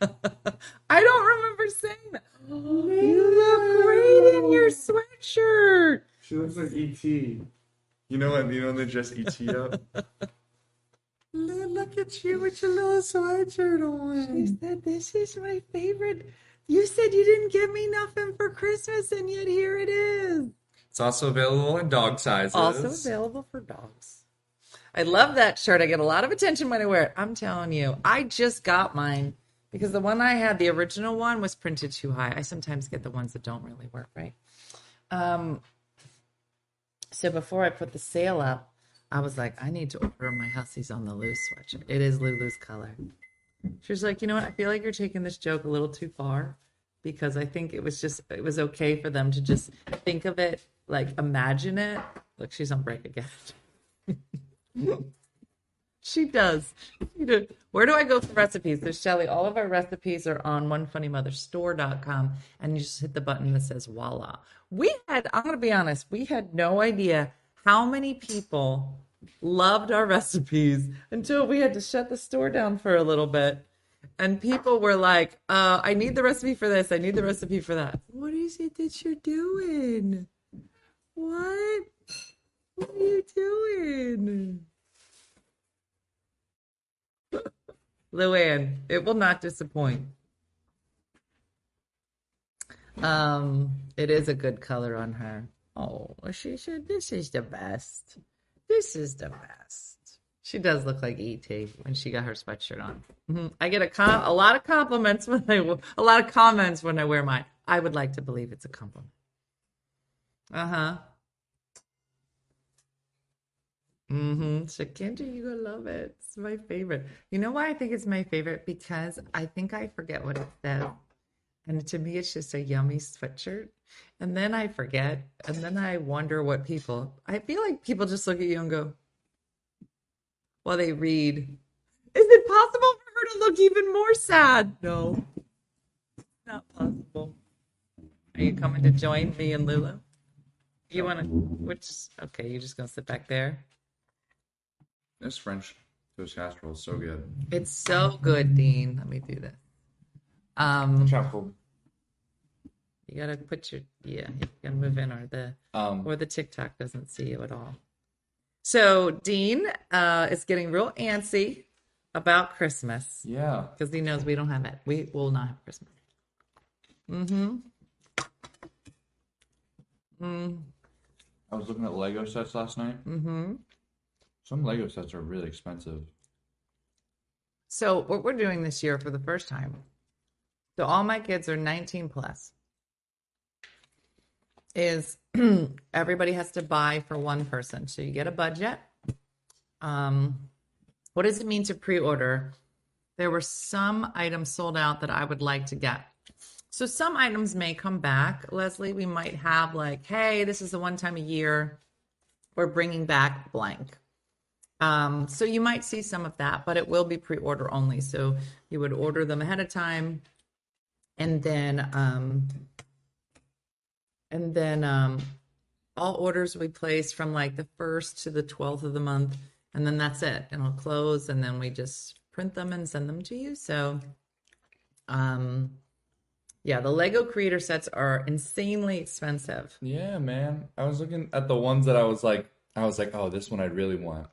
S1: I don't remember saying that. you look great in your sweatshirt.
S8: She looks like ET. You know what? You know when they dress ET up.
S1: Look at you with your little sweatshirt on. She said, This is my favorite. You said you didn't give me nothing for Christmas, and yet here it is.
S8: It's also available in dog sizes.
S1: Also available for dogs. I love that shirt. I get a lot of attention when I wear it. I'm telling you, I just got mine because the one I had, the original one, was printed too high. I sometimes get the ones that don't really work right. Um, so before I put the sale up, I was like, I need to order my Hussies on the Loose sweatshirt. It is Lulu's color. She was like, you know what? I feel like you're taking this joke a little too far because I think it was just it was okay for them to just think of it, like imagine it. Look, she's on break again. she does. She does. Where do I go for recipes? There's Shelly. All of our recipes are on onefunnymotherstore.com and you just hit the button that says voila. We had, I'm going to be honest, we had no idea how many people loved our recipes until we had to shut the store down for a little bit. And people were like, uh, I need the recipe for this. I need the recipe for that. What is it that you're doing? What? What are you doing? Luann, it will not disappoint. Um, it is a good color on her. Oh, she said, This is the best. This is the best. She does look like ET when she got her sweatshirt on. Mhm. I get a com- a lot of compliments when I w- a lot of comments when I wear mine. I would like to believe it's a compliment. Uh huh. Mm-hmm. So Kendra, you gonna love it. It's my favorite. You know why I think it's my favorite? Because I think I forget what it says. And to me, it's just a yummy sweatshirt. And then I forget. And then I wonder what people, I feel like people just look at you and go, while they read, is it possible for her to look even more sad? No, not possible. Are you coming to join me and Lulu? You want to, which, okay, you're just going to sit back there.
S8: This French toast casserole is so good.
S1: It's so good, Dean. Let me do this. Um, you gotta put your yeah, you gotta move in, or the
S8: Um,
S1: or the TikTok doesn't see you at all. So Dean uh, is getting real antsy about Christmas
S8: yeah.
S1: because he knows we don't have it. We will not have Christmas. Mm-hmm. Mm,
S8: I was looking at Lego sets last night.
S1: mm-hmm.
S8: Some Lego sets are really expensive.
S1: So what we're doing this year for the first time. So all my kids are 19 plus. Is everybody has to buy for one person. So you get a budget. Um, what does it mean to pre-order? there were some items sold out that I would like to get. So some items may come back, Leslie. We might have like, hey, this is the one time a year we're bringing back blank. Um, so you might see some of that, but it will be pre-order only. So you would order them ahead of time, and then um, and then um, all orders will be placed from like the first to the twelfth of the month, and then that's it. And it'll close, and then we just print them and send them to you. So, um, yeah, the Lego Creator sets are insanely expensive.
S9: Yeah, man. I was looking at the ones that I was like, I was like, oh, this one I really want,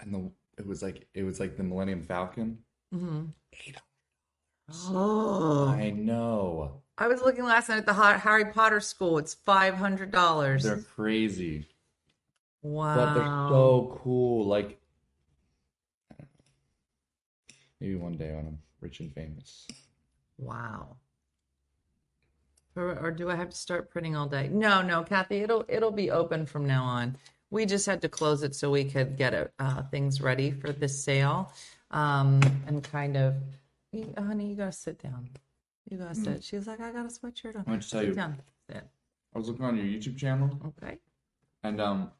S9: and the it was like it was like the Millennium Falcon.
S1: Mm-hmm.
S9: Eight.
S1: Oh,
S9: I know.
S1: I was looking last night at the Harry Potter school. It's five hundred dollars.
S9: They're crazy,
S1: Wow.
S9: but they're so cool. Like maybe one day when I'm rich and famous.
S1: Wow. Or, or do I have to start printing all day? No, no, Kathy. It'll it'll be open from now on. We just had to close it so we could get uh, things ready for this sale, um, and kind of. Honey, you gotta sit down. You gotta sit. She was like, "I got a sweatshirt on."
S9: I'm gonna tell
S1: sit
S9: you.
S1: down. Sit.
S9: I was looking on your YouTube channel,
S1: Okay.
S9: and um,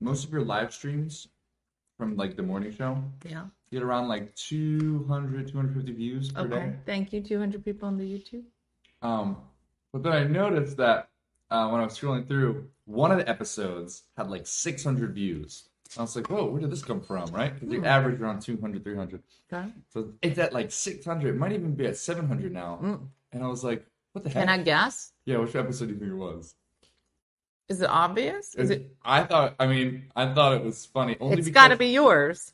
S9: most of your live streams from like the morning show
S1: Yeah.
S9: get around like 200, 250 views per day.
S1: Okay.
S9: day.
S1: Thank you. Two hundred people on the YouTube.
S9: Um, but then I noticed that uh, when I was scrolling through, one of the episodes had like 600 views. I was like, whoa, where did this come from, right? Because
S1: Hmm.
S9: the average around 200, 300.
S1: Okay.
S9: So it's at like 600. It might even be at 700 now.
S1: Mm.
S9: And I was like, what the heck?
S1: Can I guess?
S9: Yeah, which episode do you think it was?
S1: Is it obvious? Is it?
S9: I thought, I mean, I thought it was funny. Only
S1: It's got to be yours.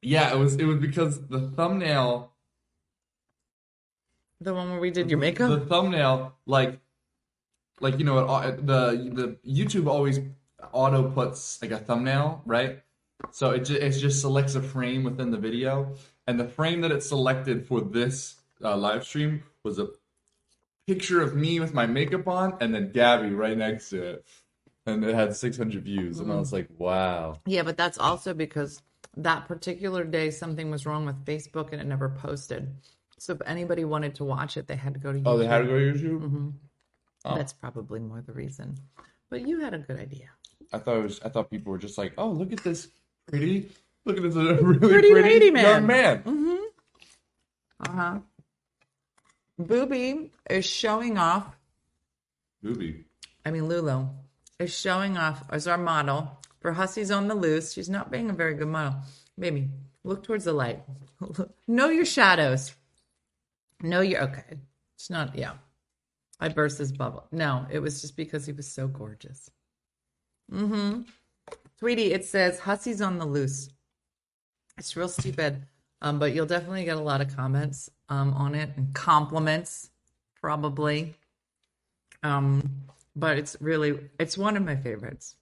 S9: Yeah, it was, it was because the thumbnail
S1: The one where we did your makeup.
S9: The thumbnail, like, like you know, it, the the YouTube always auto puts like a thumbnail, right? So it just, it just selects a frame within the video, and the frame that it selected for this uh, live stream was a picture of me with my makeup on, and then Gabby right next to it, and it had 600 views, and I was like, wow.
S1: Yeah, but that's also because that particular day something was wrong with Facebook and it never posted. So if anybody wanted to watch it, they had to go to YouTube.
S9: Oh, they had to go to YouTube.
S1: hmm
S9: Oh.
S1: That's probably more the reason. But you had a good idea.
S9: I thought it was. I thought people were just like, oh, look at this pretty, look at this really
S1: Pretty
S9: pretty,
S1: lady man.
S9: young man.
S1: Mm-hmm. Uh huh. Booby is showing off.
S9: Booby.
S1: I mean, Lulu is showing off as our model for Hussies on the Loose. She's not being a very good model. Baby, look towards the light. know your shadows. Know your. Okay. It's not. Yeah. I burst his bubble. No, it was just because he was so gorgeous. Mm hmm. Sweetie, it says Hussies on the Loose. It's real stupid. Um, but you'll definitely get a lot of comments um, on it and compliments, probably. Um, but it's really it's one of my favorites,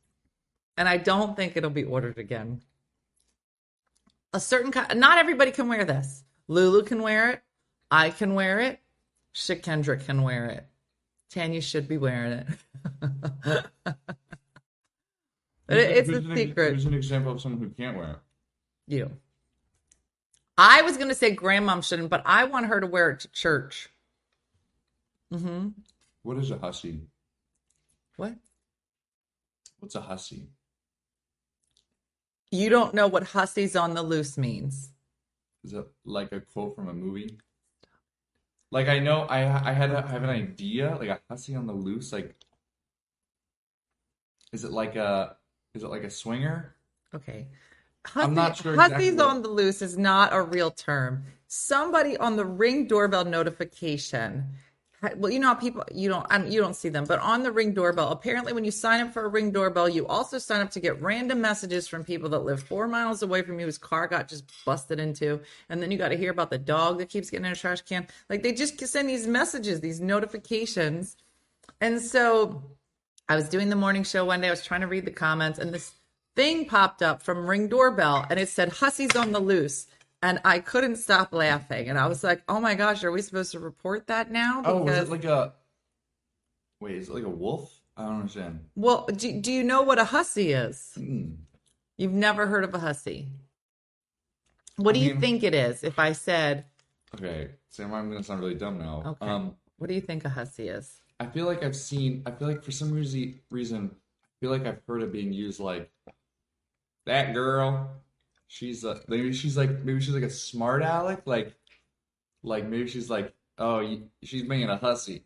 S1: and I don't think it'll be ordered again. A certain kind, not everybody can wear this. Lulu can wear it. I can wear it. Shakendra can wear it. Tanya should be wearing it. But it- it's a
S9: Who's an ex-
S1: secret.
S9: Who's an example of someone who can't wear it?
S1: You. I was gonna say grandmom shouldn't, but I want her to wear it to church. Mm-hmm.
S9: What is a hussy?
S1: What?
S9: What's a hussy?
S1: You don't know what hussies on the loose means.
S9: Is it like a quote from a movie? Like I know I I had a, I have an idea like a hussy on the loose like is it like a is it like a swinger?
S1: Okay.
S9: I'm not
S1: Hussy-
S9: sure
S1: Hussies
S9: exactly
S1: on the loose is not a real term. Somebody on the ring doorbell notification. Well, you know how people you don't um, you don't see them, but on the ring doorbell, apparently when you sign up for a ring doorbell, you also sign up to get random messages from people that live four miles away from you whose car got just busted into, and then you got to hear about the dog that keeps getting in a trash can. Like they just send these messages, these notifications, and so I was doing the morning show one day. I was trying to read the comments, and this thing popped up from Ring Doorbell, and it said "Hussies on the loose," and I couldn't stop laughing. And I was like, "Oh my gosh, are we supposed to report that now?"
S9: Oh, was it like a Wait, is it like a wolf? I don't understand.
S1: well, do, do you know what a hussy is?
S9: Mm.
S1: You've never heard of a hussy. What do
S9: I
S1: you think it is? If I said
S9: Okay, Sam, I'm gonna sound really dumb now.
S1: Okay.
S9: Um,
S1: What do you think a hussy is?
S9: I feel like I've seen. I feel like for some reason, reason, I feel like I've heard it being used like that girl. She's a, maybe she's like maybe she's like a smart aleck, like like maybe she's like oh you, she's being a hussy.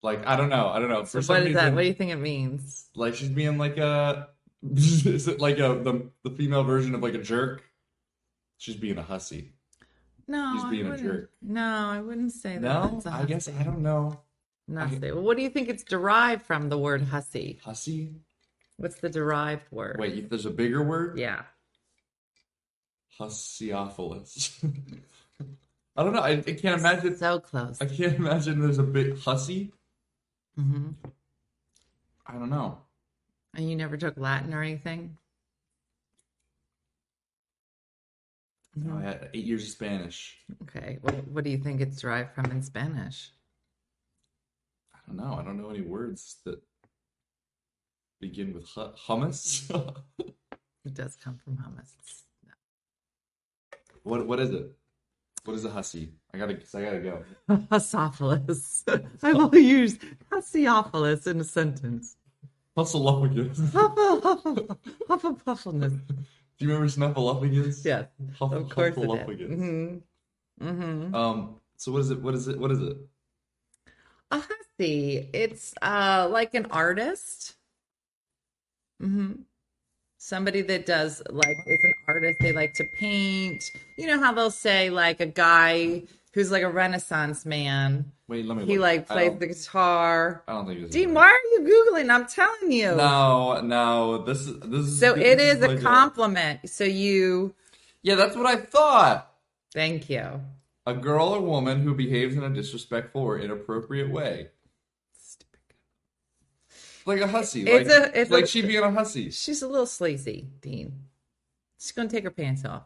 S9: Like I don't know, I don't know. For some
S1: what is that?
S9: reason,
S1: What do you think it means?
S9: like she's being like a is it like a the the female version of like a jerk? She's being a hussy.
S1: No, she's
S9: being a jerk.
S1: No, I wouldn't say that.
S9: No, I guess. I don't know.
S1: Hussy. Well, what do you think it's derived from? The word hussy.
S9: Hussy?
S1: What's the derived word?
S9: Wait, there's a bigger word?
S1: Yeah.
S9: Hussyophilus. I don't know. I, I can't imagine.
S1: So close.
S9: I can't imagine there's a big hussy.
S1: hmm
S9: I don't know.
S1: And you never took Latin or anything?
S9: No, I had eight years of Spanish.
S1: Okay. What, what do you think it's derived from in Spanish?
S9: I don't know. I don't know any words that begin with hummus.
S1: It does come from hummus.
S9: What what is it? What is a hussy? I gotta. I gotta go.
S1: Hussophilus. I will use Hussiophilus in a sentence. Huffle, hufflepuffleness.
S9: Do you remember Snuffleupagus?
S1: Yes,
S9: Huff-
S1: of course is. Mm-hmm. Mm-hmm.
S9: Um. So what is it? What is it? What is it?
S1: A hussy. It's uh like an artist. hmm Somebody that does like is an artist. They like to paint. You know how they'll say like a guy who's like a Renaissance man.
S9: Wait, let me.
S1: He
S9: look.
S1: like plays the guitar.
S9: I don't think it's.
S1: Dean, why are you googling? I'm telling you.
S9: No, no. This is this is.
S1: So
S9: this
S1: it is a
S9: like
S1: compliment. So you.
S9: Yeah, that's what I thought.
S1: Thank you.
S9: A girl or woman who behaves in a disrespectful or inappropriate way. Like a hussy.
S1: It's
S9: like,
S1: a- it's
S9: like
S1: a-
S9: she being a hussy.
S1: She's a little sleazy, Dean. She's gonna take her pants off.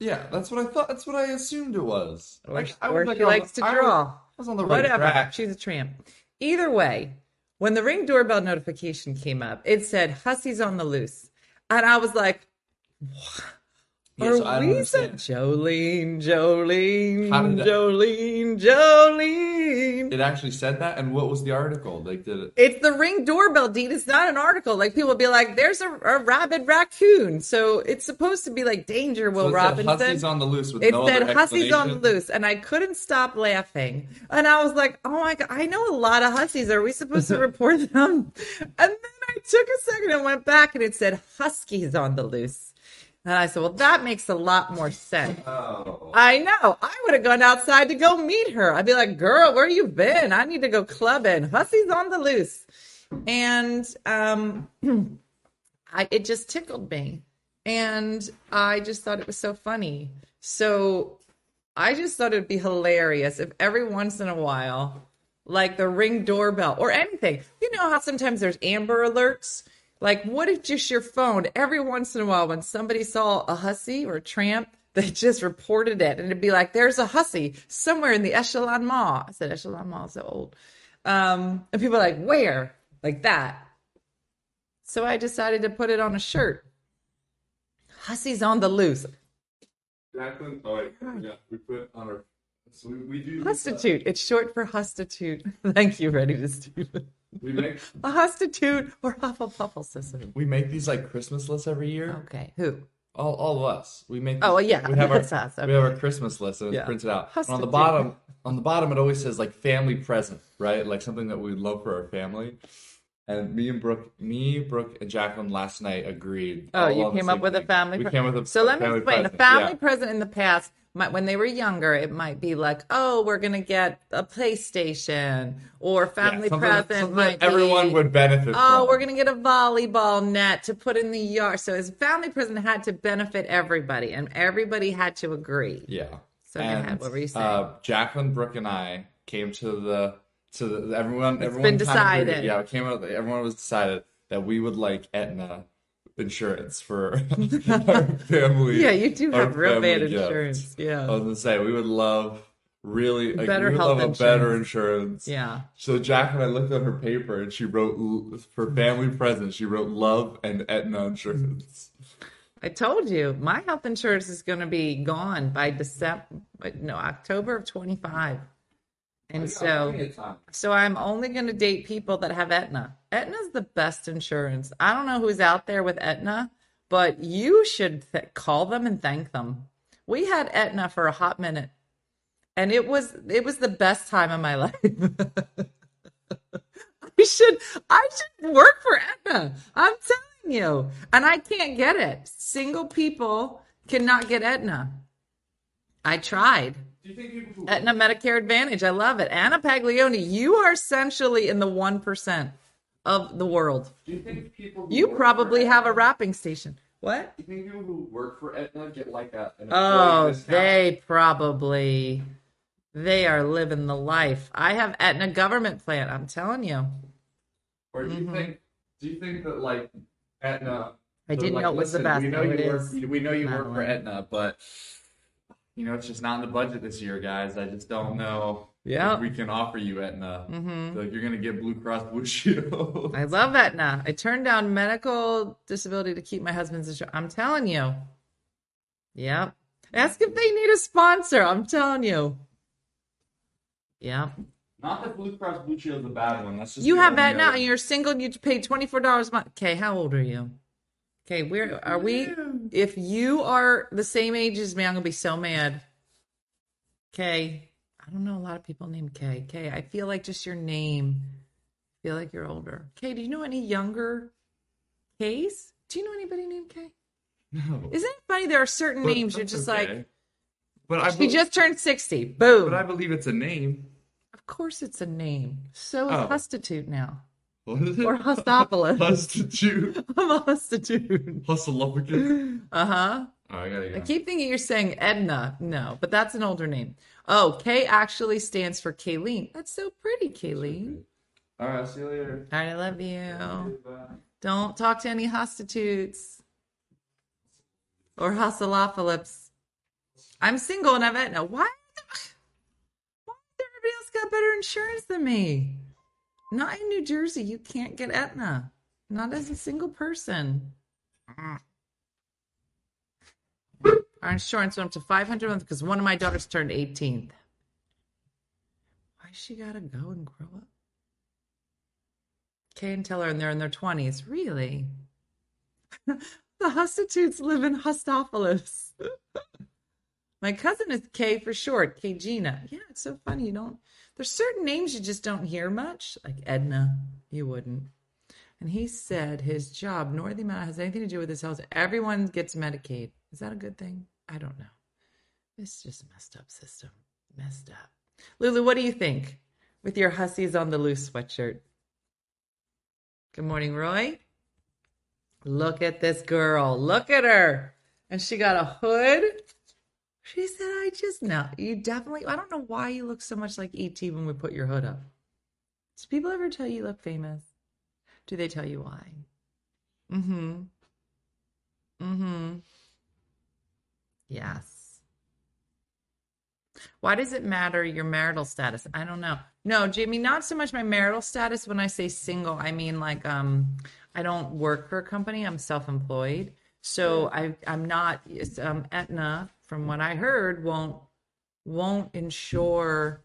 S9: Yeah, that's what I thought. That's what I assumed it was.
S1: Or,
S9: Like, I
S1: or
S9: was like
S1: she
S9: on the-
S1: likes to
S9: I was-
S1: draw.
S9: I was on the right
S1: Whatever.
S9: track.
S1: She's a tramp. Either way, when the ring doorbell notification came up, it said Hussey's on the loose. And I was like, what?
S9: Yeah,
S1: Are
S9: so I don't
S1: we so
S9: understand.
S1: Jolene, Jolene,
S9: How did that-
S1: Jolene, Jolene?
S9: It actually said that, and what was the article? Like, did it?
S1: It's the ring doorbell, Dean. It's not an article. Like people will be like, "There's a, a rabid raccoon," so it's supposed to be like danger. Will
S9: so it said
S1: Robinson.
S9: Hussey's on the loose with
S1: It
S9: no
S1: said
S9: other
S1: hussies on the
S9: explanation?
S1: loose, and I couldn't stop laughing. And I was like, "Oh my god, I know a lot of hussies. Are we supposed to report them?" And then I took a second and went back, and it said huskies on the loose. And I said, "Well, that makes a lot more sense."
S9: Oh.
S1: I know. I would have gone outside to go meet her. I'd be like, "Girl, where you been? I need to go clubbing. Hussies on the loose." And um, I it just tickled me, and I just thought it was so funny. So I just thought it'd be hilarious if every once in a while, like the ring doorbell or anything, you know how sometimes there's Amber Alerts. Like, what if just your phone every once in a while, when somebody saw a hussy or a tramp, they just reported it, and it'd be like, "There's a hussy somewhere in the Echelon Mall." I said, "Echelon Mall is so old," um, and people are like, "Where?" Like that. So I decided to put it on a shirt. Hussies on the loose.
S9: Jacqueline, oh wait, yeah, we put on our. So we, we do.
S1: Hustitute. It's short for hustitute. Thank you, Ready to Stupid.
S9: We make
S1: A hustitute or huffle system.
S9: we make these like Christmas lists every year.
S1: Okay, who?
S9: All, all of us. We make.
S1: Oh, yeah,
S9: We have our
S1: that's us,
S9: we have our Christmas list and it's
S1: Yeah.
S9: printed out. And on the bottom, on the bottom, it always says like family present, right? Like something that we'd love for our family. And me and Brooke, me, Brooke, and Jacqueline last night agreed.
S1: Oh,
S9: all
S1: you
S9: on the
S1: came up
S9: same
S1: with a
S9: thing.
S1: family.
S9: We
S1: pre-
S9: came with a
S1: so let me
S9: family
S1: explain.
S9: present,
S1: A family
S9: yeah.
S1: present in the past, might, when they were younger, it might be like, oh, we're gonna get a PlayStation, or family
S9: Yeah,
S1: present
S9: something
S1: might
S9: everyone
S1: be,
S9: would benefit
S1: Oh,
S9: from.
S1: we're gonna get a volleyball net to put in the yard. So his family present had to benefit everybody, and everybody had to agree.
S9: Yeah.
S1: So ahead, what were you saying?
S9: Uh, Jacqueline, Brooke, and I came to the to the everyone.
S1: It's
S9: everyone
S1: been
S9: of agreed-
S1: decided.
S9: yeah, it came out. Everyone was decided that we would like Aetna insurance for our family.
S1: Yeah, you do
S9: our
S1: have real bad
S9: family
S1: insurance. Yeah.
S9: I was gonna say we would love really like,
S1: Better
S9: we would
S1: health
S9: love a better
S1: insurance.
S9: insurance.
S1: Yeah.
S9: So Jack Jacqueline, I looked at her paper and she wrote for family present. She wrote love and Aetna insurance.
S1: I told you my health insurance is going to be gone by December, no, October of 25. And so, so I'm only going to date people that have Aetna. Aetna's the best insurance. I don't know who's out there with Aetna, but you should th- call them and thank them. We had Aetna for a hot minute, and it was it was the best time of my life. I should I should work for Aetna. I'm telling you, and I can't get it. Single people cannot get Aetna. I tried.
S9: Do you think people
S1: Aetna Medicare Advantage. I love it. Anna Paglioni, you are essentially in the 1% of the world.
S9: do you think people who
S1: You probably
S9: for
S1: have a
S9: Aetna-
S1: wrapping station. What?
S9: Do you think people who work for Aetna get like a an
S1: Oh, they probably they are living the life. I have Aetna government plan. I'm telling you.
S9: Or do you
S1: Mhm.
S9: think do you think that like Aetna
S1: I didn't
S9: like,
S1: know it was the best.
S9: We know you work
S1: is.
S9: we know you work for
S1: Madeline.
S9: Aetna, but you know, it's just not in the budget this year, guys. I just don't know
S1: Yeah.
S9: we can offer you Aetna.
S1: Mhm.
S9: So you're gonna get Blue Cross Blue Shield.
S1: I love Aetna. I turned down medical disability to keep my husband's insurance. I'm telling you. Yep. Ask if they need a sponsor. I'm telling you. Yep.
S9: Not that Blue Cross Blue Shield is a bad one. That's just
S1: You have
S9: only
S1: Aetna
S9: other-
S1: and you're single and you pay $24 a month. Okay, how old are you? Okay, where are we? If you are the same age as me, I'm gonna be so mad. Okay. I don't know a lot of people named Kay. Kay, I feel like just your name. I feel like you're older. Kay, do you know any younger Kays? Do you know anybody named Kay?
S9: No.
S1: Isn't it funny? There are certain
S9: But
S1: names you're just
S9: okay.
S1: like,
S9: But I
S1: she
S9: bel-
S1: just turned 60. Boom.
S9: but I believe it's a name.
S1: Of course it's a name. So is
S9: Oh.
S1: Hustitute now.
S9: What is it?
S1: Or Hustopolis.
S9: Hustitute.
S1: I'm a Hustitute.
S9: Hustleupicus.
S1: Uh huh.
S9: Oh, I gotta go.
S1: I keep thinking you're saying Edna. No, but that's an older name. Oh, K actually stands for Kayleen. That's so pretty, Kayleen.
S9: All right, see you later.
S1: All right, I love you.
S9: Bye.
S1: Don't talk to any prostitutes or hustleophilips. I'm single and I've Aetna. Why? Why everybody else got better insurance than me? Not in New Jersey. You can't get Aetna. Not as a single person. Ah. Our insurance went up to 500 a month because one of my daughters turned 18. Why she gotta go and grow up? Kay and Teller, and they're in their 20s. Really? the Hustitutes live in Hustopolis. My cousin is Kay for short, Kay Gina. Yeah, it's so funny. You don't, there's certain names you just don't hear much, like Edna, you wouldn't. And he said his job, nor the amount has anything to do with his health. Everyone gets Medicaid. Is that a good thing? I don't know. It's just a messed up system. Messed up. Lulu, what do you think with your hussies on the loose sweatshirt? Good morning, Roy. Look at this girl. Look at her. And she got a hood. She said, I just know. You definitely, I don't know why you look so much like E.T. when we put your hood up. Do people ever tell you you look famous? Do they tell you why? Mm hmm. Mm hmm. Yes. Why does it matter your marital status? I don't know. No, Jamie, not so much my marital status. When I say single, I mean like um I don't work for a company. I'm self-employed. So I I'm not um Aetna from what I heard won't won't insure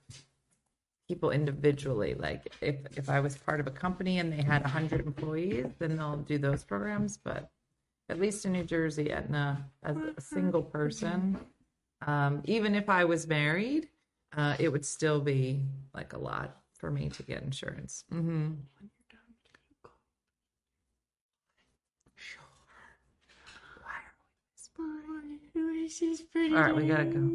S1: people individually. Like if if I was part of a company and they had 100 employees, then they'll do those programs, but at least in New Jersey, Aetna, as a single person, um, even if I was married, uh, it would still be like a lot for me to get insurance. hmm All right, we gotta go.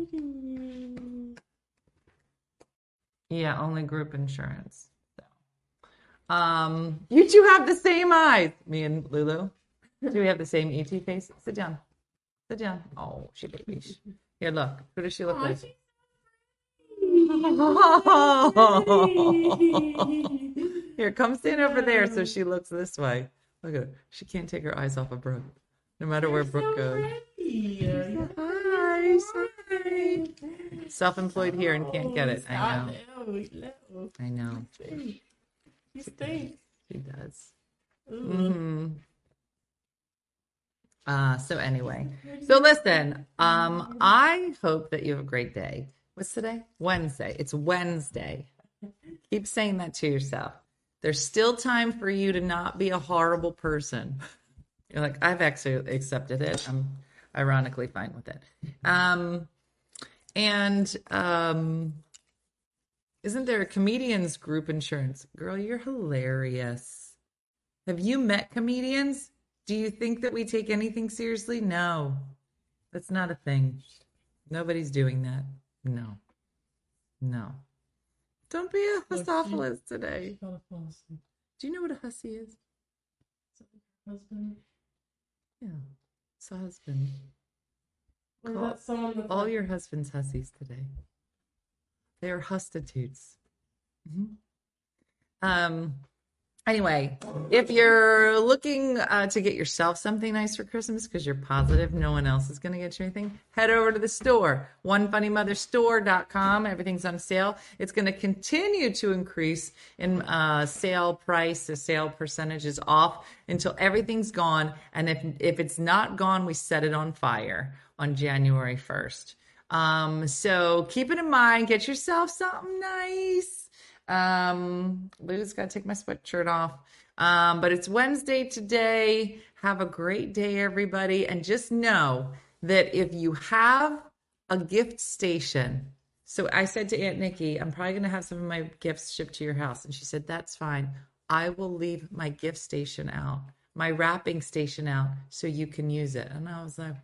S1: Yeah, only group insurance. So. Um, you two have the same eyes. Me and Lulu. Do we have the same ET face? Sit down. Sit down. Oh, she baby. Here, look. Who does she look like? Here, come stand over there so she looks this way. Look at her. She can't take her eyes off of Brooke, no matter where Brooke goes. Hi, hi. Self-employed here and can't get it. I know. I know.
S4: You stink.
S1: She does. hmm Uh, so anyway, so listen, um, I hope that you have a great day. What's today? Wednesday. It's Wednesday. Keep saying that to yourself. There's still time for you to not be a horrible person. You're like, I've actually accepted it. I'm ironically fine with it. Um, and um, isn't there a comedians group insurance? Girl, you're hilarious. Have you met comedians? Do you think that we take anything seriously? No, that's not a thing. Nobody's doing that. No, no. Don't be a hussophilus today. Do you know what a hussy is?
S10: Husband.
S1: Yeah, it's a husband. Call
S10: that's someone with
S1: all your husband's hussies today. They are hustitutes. Mhm. Um. Anyway, if you're looking uh, to get yourself something nice for Christmas because you're positive no one else is going to get you anything, head over to the store, onefunnymotherstore.com. Everything's on sale. It's going to continue to increase in uh, sale price. The sale percentage is off until everything's gone. And if if it's not gone, we set it on fire on January 1st. Um, so keep it in mind. Get yourself something nice. Um, Lou's got to take my sweatshirt off. Um, but it's Wednesday today. Have a great day, everybody. And just know that if you have a gift station, so I said to Aunt Nikki, I'm probably going to have some of my gifts shipped to your house. And she said, That's fine. I will leave my gift station out, my wrapping station out, so you can use it. And I was like,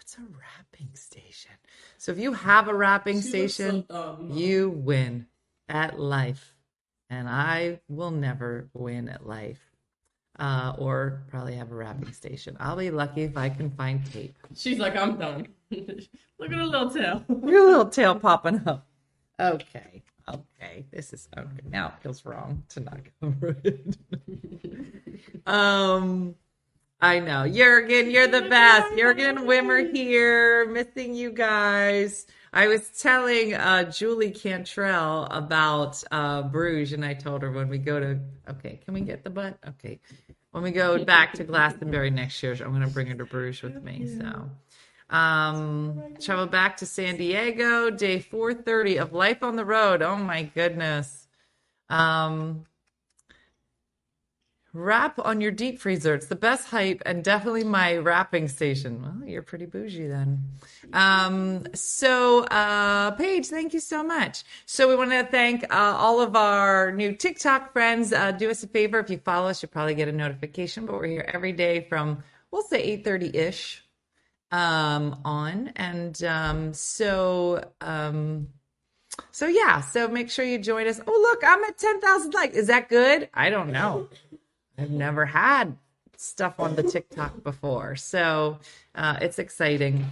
S1: What's a wrapping station? So if you have a wrapping
S10: She looks so
S1: station, you win at life. And I will never win at life. Uh, or probably have a wrapping station. I'll be lucky if I can find tape.
S10: She's like, I'm done. Look at her little tail.
S1: Your little tail popping up. Okay. Okay. This is okay. Now it feels wrong to not cover it. um I know. Jurgen, you're the best. Jurgen Wimmer here, missing you guys. I was telling uh, Julie Cantrell about uh, Bruges, and I told her when we go to, okay, can we get the butt? Okay. When we go back to Glastonbury next year, I'm going to bring her to Bruges with me. So, um, travel back to San Diego, day 430 of Life on the Road. Oh my goodness. Um, wrap on your deep freezer. It's the best hype and definitely my wrapping station. Well, you're pretty bougie then. Um, so, uh, Paige, thank you so much. So we want to thank uh, all of our new TikTok friends. Uh, do us a favor. If you follow us, you'll probably get a notification, but we're here every day from, we'll say 8.30 ish um on and um so um so yeah so make sure you join us oh look i'm at 10,000 likes is that good i don't know i've never had stuff on the tiktok before so uh it's exciting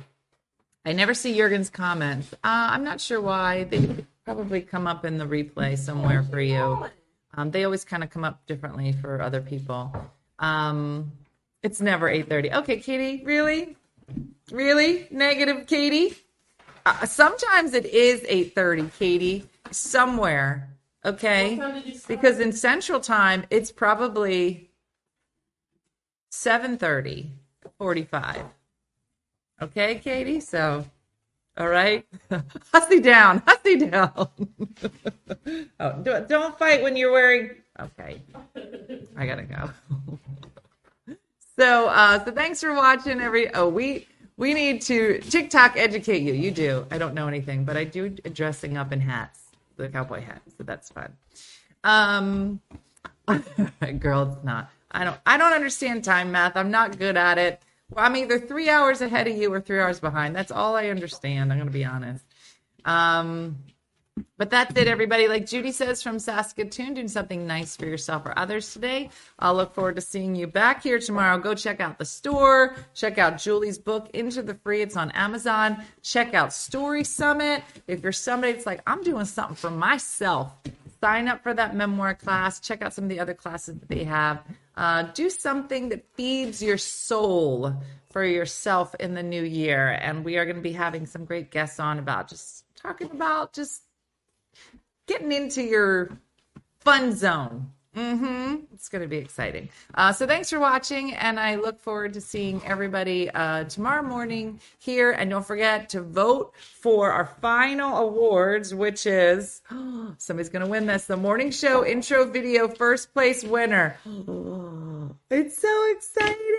S1: i never see jurgen's comments uh i'm not sure why they probably come up in the replay somewhere for you um they always kind of come up differently for other people um it's never 8:30 okay katie really Really? Negative, Katie? Uh, sometimes it is 8:30, Katie. Somewhere. Okay?
S10: What time did you start?
S1: Because in Central Time, it's probably 7:30, 45. Okay, Katie? So all right. Hussy down. Hussy down. oh, don't, don't fight when you're wearing Okay. I got to go. So, uh, so thanks for watching. Every oh, we we need to TikTok educate you. You do. I don't know anything, but I do dressing up in hats, the cowboy hat. So that's fun. Um, girl, it's not. I don't. I don't understand time math. I'm not good at it. Well, I'm either three hours ahead of you or three hours behind. That's all I understand. I'm gonna be honest. Um, but that's it, everybody. Like Judy says from Saskatoon, doing something nice for yourself or others today. I'll look forward to seeing you back here tomorrow. Go check out the store. Check out Julie's book, Into the Free. It's on Amazon. Check out Story Summit. If you're somebody that's like, I'm doing something for myself, sign up for that memoir class. Check out some of the other classes that they have. Uh, do something that feeds your soul for yourself in the new year. And we are going to be having some great guests on about just talking about just getting into your fun zone. Mm-hmm. It's going to be exciting. Uh, so thanks for watching, and I look forward to seeing everybody uh, tomorrow morning here. And don't forget to vote for our final awards, which is somebody's going to win this: the morning show intro video first place winner. It's so exciting.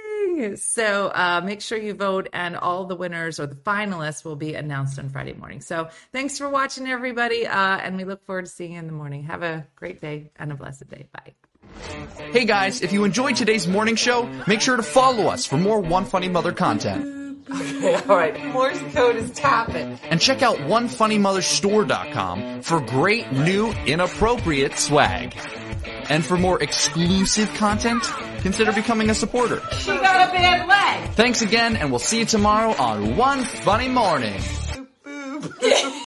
S1: So uh, make sure you vote, and all the winners or the finalists will be announced on Friday morning. So thanks for watching, everybody, uh, and we look forward to seeing you in the morning. Have a great day and a blessed day. Bye.
S11: Hey guys, if you enjoyed today's morning show, make sure to follow us for more One Funny Mother content.
S1: Okay, all right. Morse code is tapping.
S11: And check out OneFunnyMotherStore.com for great new inappropriate swag. And for more exclusive content, consider becoming a supporter.
S1: She got a bad leg.
S11: Thanks again, and we'll see you tomorrow on One Funny Morning.